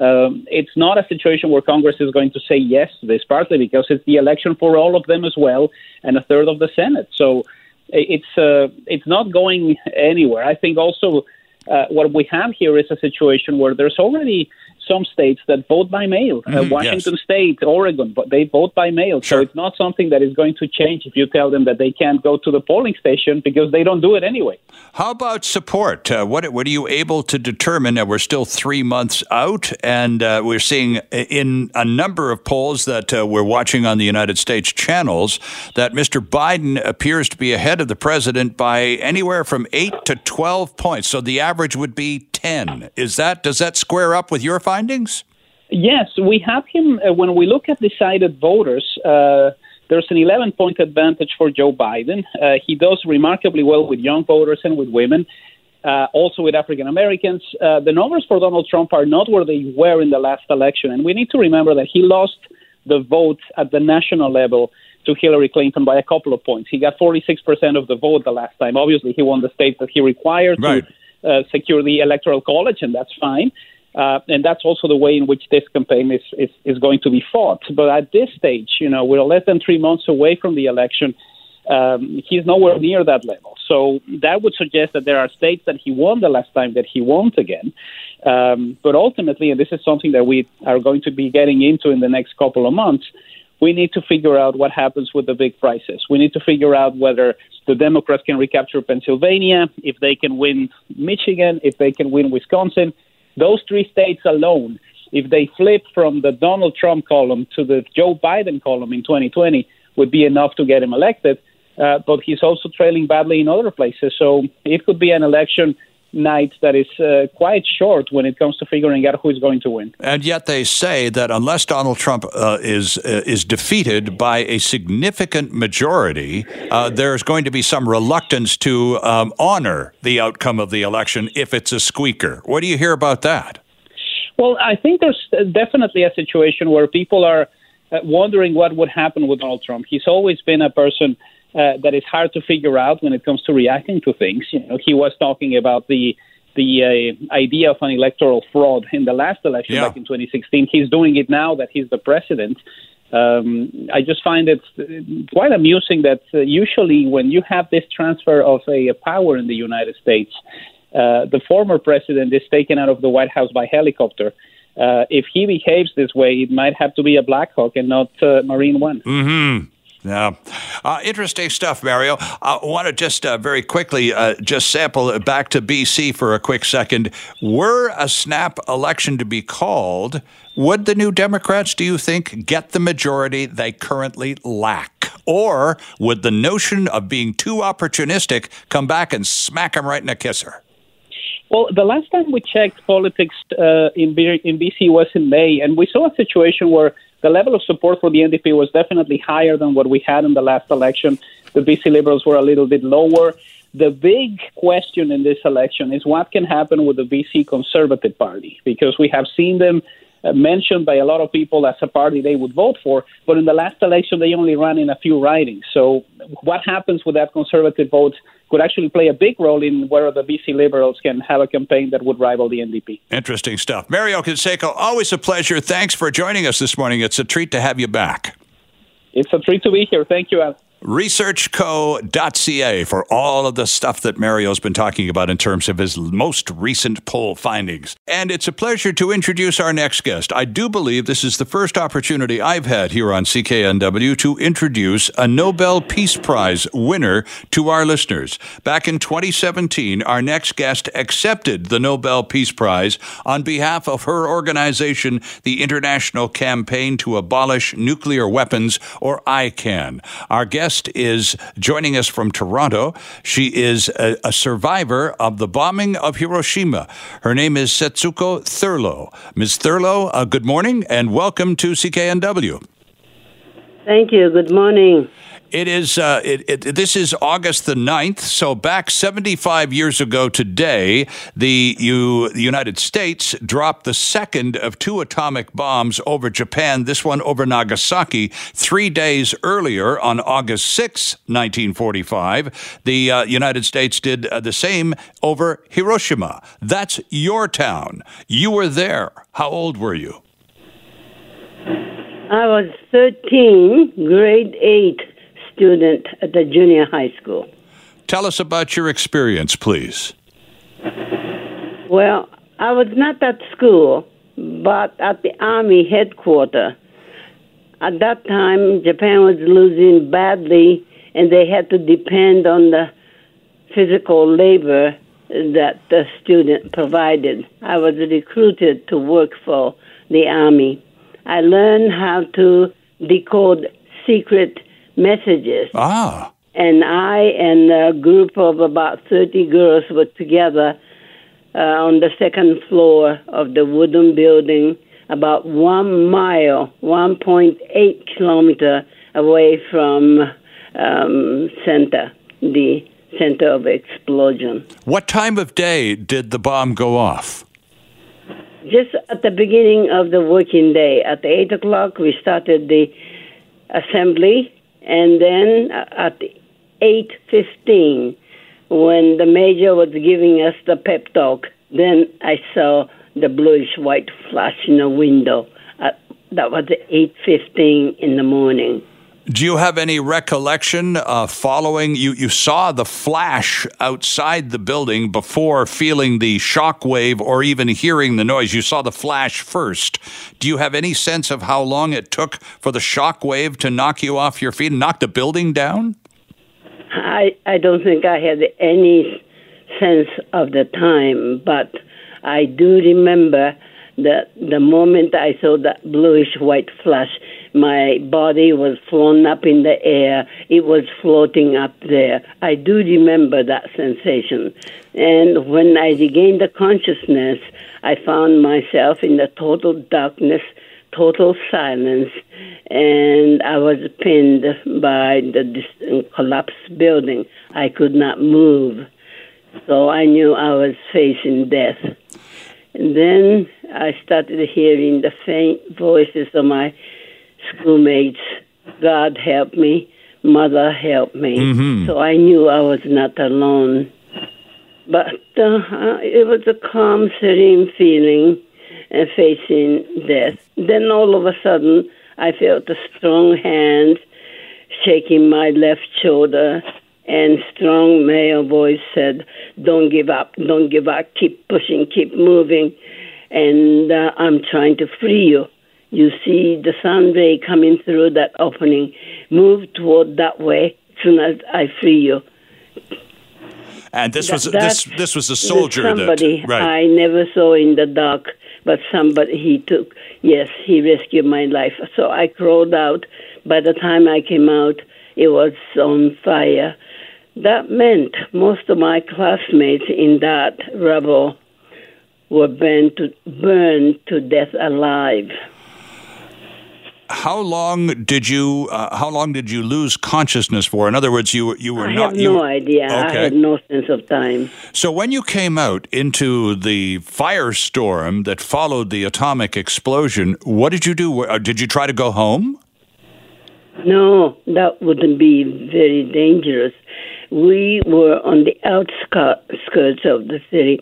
Um, it's not a situation where Congress is going to say yes to this, partly because it's the election for all of them as well, and a third of the Senate. So it's uh, it's not going anywhere. I think also uh, what we have here is a situation where there's already some states that vote by mail. Uh, mm-hmm, uh, Washington yes. State, Oregon, but they vote by mail. Sure. So it's not something that is going to change if you tell them that they can't go to the polling station because they don't do it anyway. How about support? Uh, what what are you able to determine? That we're still three months out, and uh, we're seeing in a number of polls that uh, we're watching on the United States channels that Mr. Biden appears to be ahead of the president by anywhere from eight to twelve points. So the average would be ten. Is that does that square up with your findings? Yes, we have him. Uh, when we look at decided voters, uh, there's an 11 point advantage for Joe Biden. Uh, he does remarkably well with young voters and with women, uh, also with African Americans. Uh, the numbers for Donald Trump are not where they were in the last election, and we need to remember that he lost the vote at the national level to Hillary Clinton by a couple of points. He got 46% of the vote the last time. Obviously, he won the states that he required right. to uh, secure the electoral college, and that's fine. Uh, and that's also the way in which this campaign is, is, is going to be fought. But at this stage, you know, we're less than three months away from the election. Um, he's nowhere near that level. So that would suggest that there are states that he won the last time that he won't again. Um, but ultimately, and this is something that we are going to be getting into in the next couple of months, we need to figure out what happens with the big prices. We need to figure out whether the Democrats can recapture Pennsylvania, if they can win Michigan, if they can win Wisconsin. Those three states alone, if they flip from the Donald Trump column to the Joe Biden column in 2020, would be enough to get him elected. Uh, but he's also trailing badly in other places. So it could be an election night that is uh, quite short when it comes to figuring out who is going to win. And yet they say that unless Donald Trump uh, is uh, is defeated by a significant majority, uh, there's going to be some reluctance to um, honor the outcome of the election if it's a squeaker. What do you hear about that? Well, I think there's definitely a situation where people are uh, wondering what would happen with Donald Trump. He's always been a person uh, that is hard to figure out when it comes to reacting to things. You know, he was talking about the the uh, idea of an electoral fraud in the last election yeah. back in 2016. He's doing it now that he's the president. Um, I just find it quite amusing that uh, usually when you have this transfer of a, a power in the United States, uh, the former president is taken out of the White House by helicopter. Uh, if he behaves this way, it might have to be a Black Hawk and not uh, Marine One. Mm-hmm. Yeah. Uh, interesting stuff, Mario. I want to just uh, very quickly uh, just sample back to BC for a quick second. Were a snap election to be called, would the new Democrats, do you think, get the majority they currently lack? Or would the notion of being too opportunistic come back and smack them right in a kisser? Well, the last time we checked politics uh, in, B- in BC was in May, and we saw a situation where the level of support for the NDP was definitely higher than what we had in the last election. The BC Liberals were a little bit lower. The big question in this election is what can happen with the BC Conservative Party, because we have seen them Uh, mentioned by a lot of people as a party they would vote for, but in the last election they only ran in a few ridings. So, what happens with that conservative vote could actually play a big role in whether the BC Liberals can have a campaign that would rival the NDP. Interesting stuff. Mario Canseco, always a pleasure. Thanks for joining us this morning. It's a treat to have you back. It's a treat to be here. Thank you, Al researchco.ca for all of the stuff that Mario's been talking about in terms of his most recent poll findings. And it's a pleasure to introduce our next guest. I do believe this is the first opportunity I've had here on CKNW to introduce a Nobel Peace Prize winner to our listeners. Back in 2017, our next guest accepted the Nobel Peace Prize on behalf of her organization, the International Campaign to Abolish Nuclear Weapons, or ICAN. Our guest guest is joining us from Toronto. She is a, a survivor of the bombing of Hiroshima. Her name is Setsuko Thurlow. Ms. Thurlow, uh, good morning and welcome to CKNW. Thank you. Good morning. It is. Uh, it, it, this is August the 9th. So back 75 years ago today, the, the United States dropped the second of two atomic bombs over Japan. This one over Nagasaki. Three days earlier, on August 6, 1945, the uh, United States did uh, the same over Hiroshima. That's your town. You were there. How old were you? I was 13, grade 8 student at the junior high school. Tell us about your experience, please. Well, I was not at school, but at the Army headquarters. At that time, Japan was losing badly, and they had to depend on the physical labor that the student provided. I was recruited to work for the Army. I learned how to decode secret messages. Ah. And I and a group of about 30 girls were together uh, on the second floor of the wooden building, about one mile, 1.8 kilometer away from um, center, the center of explosion. What time of day did the bomb go off? Just at the beginning of the working day. At 8 o'clock, we started the assembly and then at 8.15, when the major was giving us the pep talk, then I saw the bluish white flash in the window. Uh, that was 8.15 in the morning. Do you have any recollection uh, following? You, you saw the flash outside the building before feeling the shock wave or even hearing the noise. You saw the flash first. Do you have any sense of how long it took for the shock wave to knock you off your feet and knock the building down? I, I don't think I had any sense of the time, but I do remember that the moment I saw that bluish white flash, my body was flown up in the air. It was floating up there. I do remember that sensation. And when I regained the consciousness, I found myself in the total darkness, total silence, and I was pinned by the collapsed building. I could not move. So I knew I was facing death. And then I started hearing the faint voices of my schoolmates. God help me, Mother help me. Mm-hmm. So I knew I was not alone. But uh, it was a calm, serene feeling uh, facing death. Then all of a sudden, I felt a strong hand shaking my left shoulder, and strong male voice said, "Don't give up, don't give up, keep pushing, keep moving." And uh, I'm trying to free you. You see the sun ray coming through that opening. Move toward that way. Soon as I free you. And this That- was this this was a soldier somebody that right. I never saw in the dark, but somebody he took. Yes, he rescued my life. So I crawled out. By the time I came out, it was on fire. That meant most of my classmates in that rubble were burned to burned to death alive. How long did you uh, how long did you lose consciousness for? In other words, you were- you were I not have you no idea. I had no sense of time. So when you came out into the firestorm that followed the atomic explosion, what did you do? Uh, Did you try to go home? No, that wouldn't be very dangerous. We were on the outskirts of the city.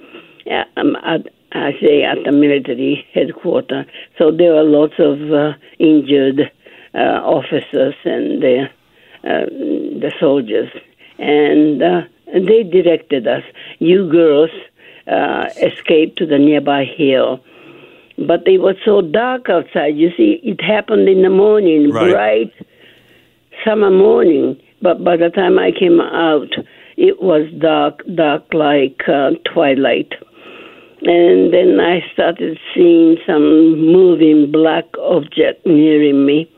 uh, Um, at, I say at the military headquarters. So there were lots of uh, injured uh, officers and the, uh, the soldiers, and uh, they directed us. You girls uh, escape to the nearby hill. But it was so dark outside. You see, it happened in the morning, Right. bright summer morning, but by the time I came out, it was dark, dark like uh, twilight. And then I started seeing some moving black object nearing me,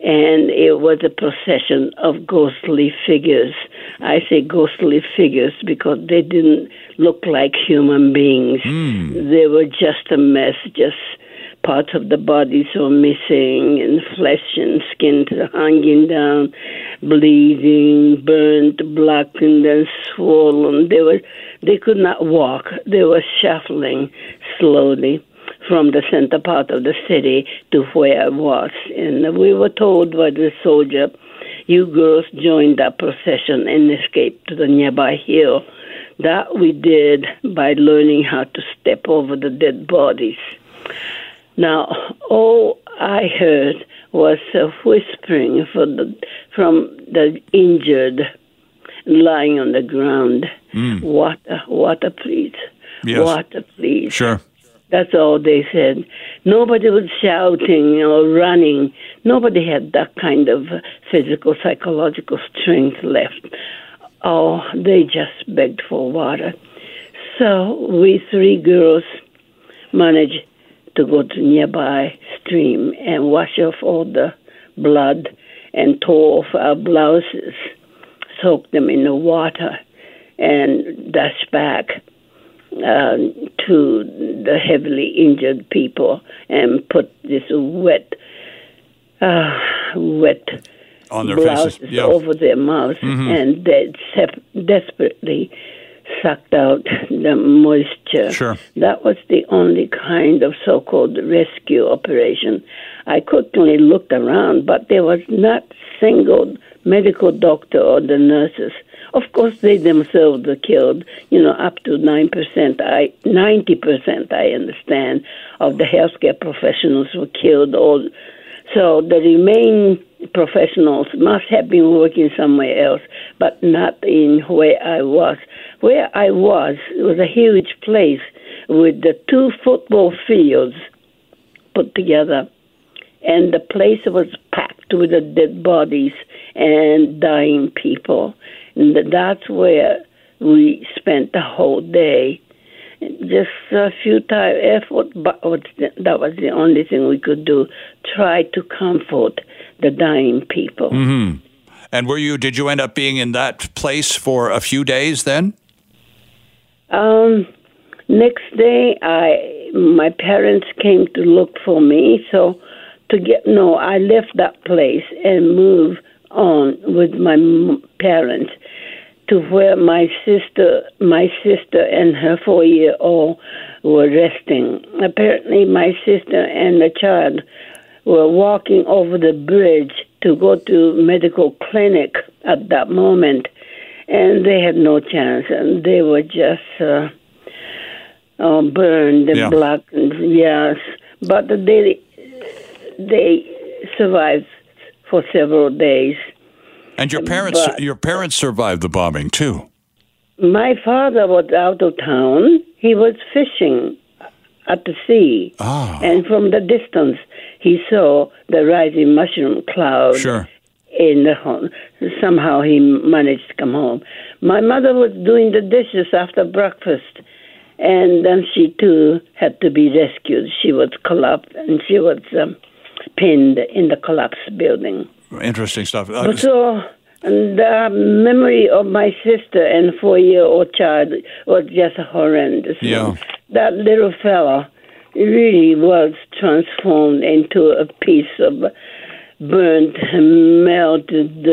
and it was a procession of ghostly figures. I say ghostly figures because they didn't look like human beings. Hmm. They were just a mess, just parts of the bodies were missing, and flesh and skin hanging down, bleeding, burnt, blackened, and swollen. They were, they could not walk. They were shuffling slowly from the center part of the city to where I was, and we were told by the soldier, "You girls joined that procession and escaped to the nearby hill." That we did by learning how to step over the dead bodies. Now, all I heard was a whispering from the, from the injured lying on the ground. Mm. Water, water, please. Yes. Water, please. Sure. That's all they said. Nobody was shouting or running. Nobody had that kind of physical, psychological strength left. Oh, they just begged for water. So we three girls managed to go to nearby stream and wash off all the blood and tore off our blouses, soak them in the water, and dash back uh, to the heavily injured people and put this wet, uh, wet On their blouses faces. Yeah. over their mouths, and they sep- desperately sucked out the moisture. Sure. That was the only kind of so-called rescue operation. I quickly looked around, but there was not single medical doctor or the nurses. Of course, they themselves were killed. You know, up to nine percent, I ninety percent, I understand, of the healthcare professionals were killed. All so the remaining professionals must have been working somewhere else, but not in where I was. Where I was it was a huge place with the two football fields put together, and the place was packed with the dead bodies and dying people. And that's where we spent the whole day. just a futile effort, but that was the only thing we could do. Try to comfort the dying people. Mm-hmm. And were you? Did you end up being in that place for a few days then? Um, next day, I my parents came to look for me. So to get no, I left that place and moved on with my parents to where my sister, my sister and her four-year-old were resting. Apparently, my sister and the child were walking over the bridge to go to medical clinic at that moment, and they had no chance, and they were just uh, uh, burned and yeah. blackened. Yes, but they they survived for several days. And your parents, but your parents survived the bombing too. My father was out of town. He was fishing at the sea, oh. and from the distance, he saw the rising mushroom cloud. Sure. In the home. Somehow he managed to come home. My mother was doing the dishes after breakfast, and then she too had to be rescued. She was collapsed, and she was um, pinned in the collapsed building. Interesting stuff. Uh, so the memory of my sister and four-year-old child was just horrendous. Yeah. That little fella really was transformed into a piece of burnt, melted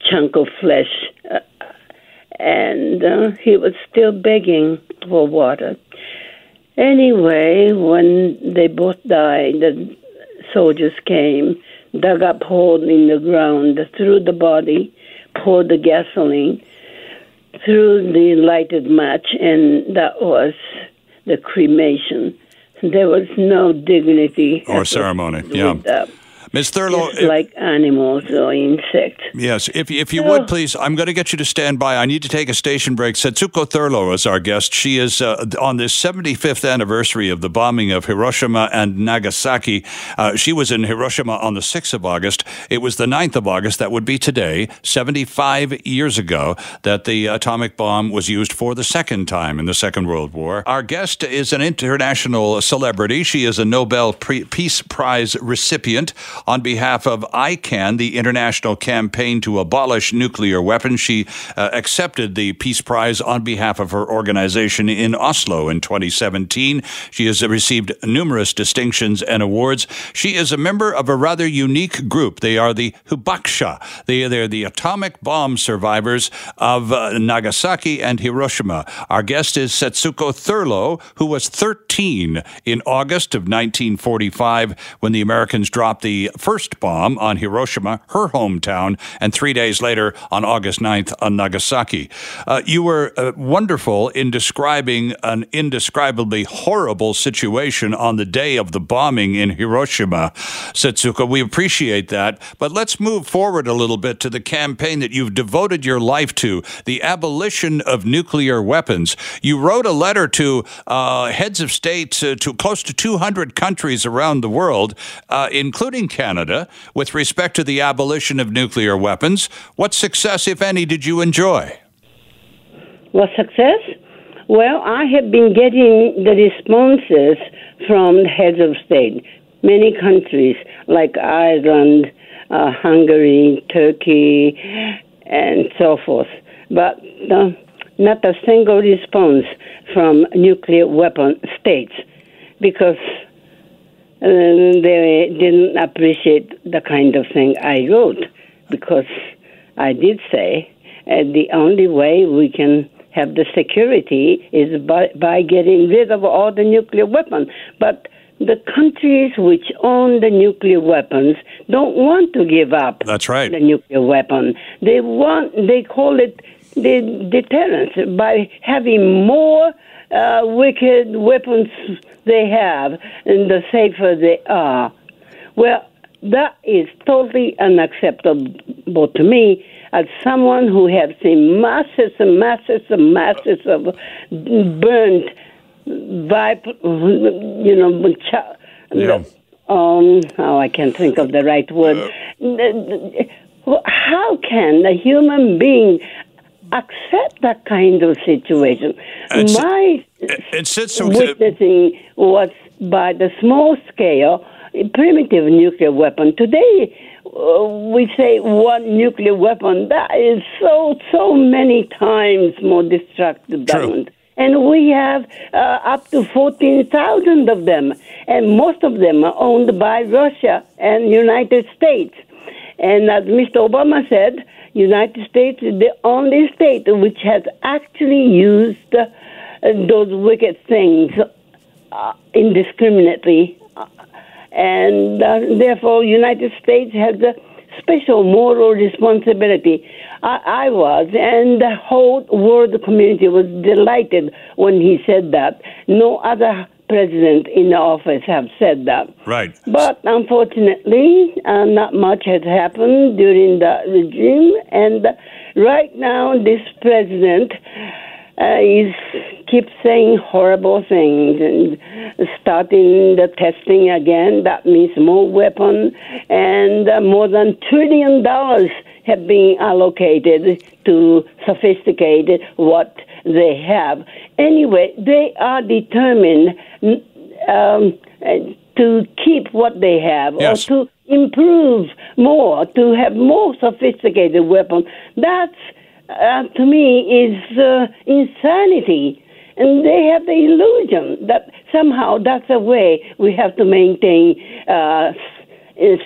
chunk of flesh. Uh, and uh, he was still begging for water. Anyway, when they both died, the soldiers came dug up hole in the ground, threw the body, poured the gasoline, threw the lighted match, and that was the cremation. There was no dignity or ceremony. Yeah. That. Ms. Thurlow, if, like animals or insects. Yes, if if you would please, I'm going to get you to stand by. I need to take a station break. Setsuko Thurlow is our guest. She is uh, on this 75th anniversary of the bombing of Hiroshima and Nagasaki. Uh, she was in Hiroshima on the 6th of August. It was the 9th of August. That would be today, 75 years ago, that the atomic bomb was used for the second time in the Second World War. Our guest is an international celebrity. She is a Nobel Peace Prize recipient on behalf of ICAN, the international campaign to abolish nuclear weapons. She uh, accepted the Peace Prize on behalf of her organization in Oslo in 2017. She has received numerous distinctions and awards. She is a member of a rather unique group. They are the Hibakusha. They, they're the atomic bomb survivors of uh, Nagasaki and Hiroshima. Our guest is Setsuko Thurlow, who was 13 in August of 1945 when the Americans dropped the first bomb on Hiroshima, her hometown, and three days later on August 9th on Nagasaki. Uh, you were uh, wonderful in describing an indescribably horrible situation on the day of the bombing in Hiroshima, Setsuko. We appreciate that. But let's move forward a little bit to the campaign that you've devoted your life to the abolition of nuclear weapons. You wrote a letter to uh, heads of state uh, to close to 200 countries around the world, uh, including Canada. Canada with respect to the abolition of nuclear weapons. What success, if any, did you enjoy? What success? Well, I have been getting the responses from the heads of state. Many countries like Ireland, uh, Hungary, Turkey, and so forth. But uh, not a single response from nuclear weapon states because they didn't appreciate the kind of thing I wrote because I did say uh, the only way we can have the security is by, by getting rid of all the nuclear weapons. But the countries which own the nuclear weapons don't want to give up That's right. the nuclear weapon. They want they call it the deterrence by having more uh, wicked weapons they have, and the safer they are. Well, that is totally unacceptable to me as someone who has seen masses and masses and masses of burnt, vip, you know, yeah. um, oh, I can't think of the right word. Uh, how can a human being accept that kind of situation. And My so, witnessing was by the small scale primitive nuclear weapon. Today, uh, we say one nuclear weapon. That is so, so many times more destructive True. diamond. And we have uh, up to 14,000 of them. And most of them are owned by Russia and United States. And as Mr. Obama said, United States is the only state which has actually used uh, those wicked things uh, indiscriminately, and uh, therefore United States has a special moral responsibility. I, I was, and the whole world community was delighted when he said that. No other president in the office have said that. right. But unfortunately, uh, not much has happened during the regime, and right now this president uh, is keep saying horrible things and starting the testing again. That means more weapon and uh, more than trillion dollars have been allocated to sophisticate what they have. Anyway, they are determined um, to keep what they have Yes. or to improve more, to have more sophisticated weapons. That's, uh, to me, is uh, insanity. And they have the illusion that somehow that's a way we have to maintain uh,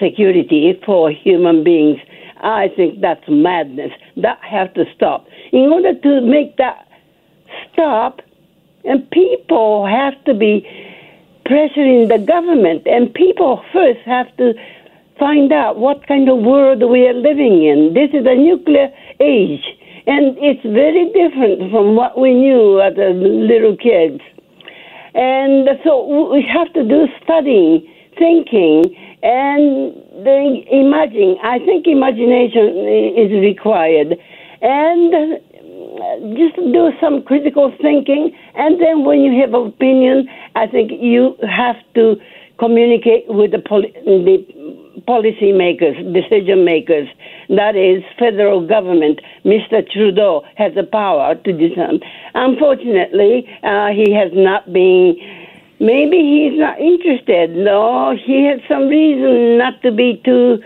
security for human beings. I think that's madness. That has to stop. In order to make that stop, and people have to be pressuring the government, and people first have to find out what kind of world we are living in. This is a nuclear age, and it's very different from what we knew as a little kids. And so we have to do studying, thinking, and the imagine. I think imagination is required, and just do some critical thinking. And then, when you have opinion, I think you have to communicate with the, the policy makers, decision makers. That is federal government. Mr. Trudeau has the power to do. Unfortunately, uh, he has not been. Maybe he's not interested. No, he has some reason not to be too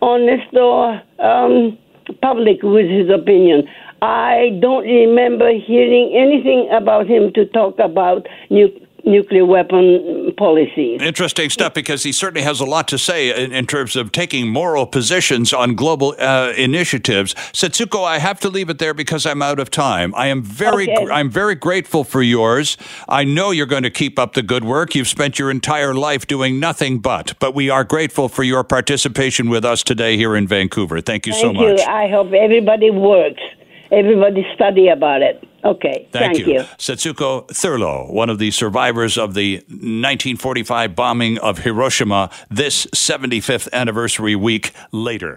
honest or um, public with his opinion. I don't remember hearing anything about him to talk about nu- nuclear weapon policies. Interesting stuff because he certainly has a lot to say in, in terms of taking moral positions on global uh, initiatives. Setsuko, I have to leave it there because I'm out of time. I am very, Okay. I'm very grateful for yours. I know you're going to keep up the good work. You've spent your entire life doing nothing but. But we are grateful for your participation with us today here in Vancouver. Thank you so Thank much. you. I hope everybody works. Everybody study about it. Okay. Thank, Thank, you. Setsuko Thurlow, one of the survivors of the 1945 bombing of Hiroshima, this 75th anniversary week later.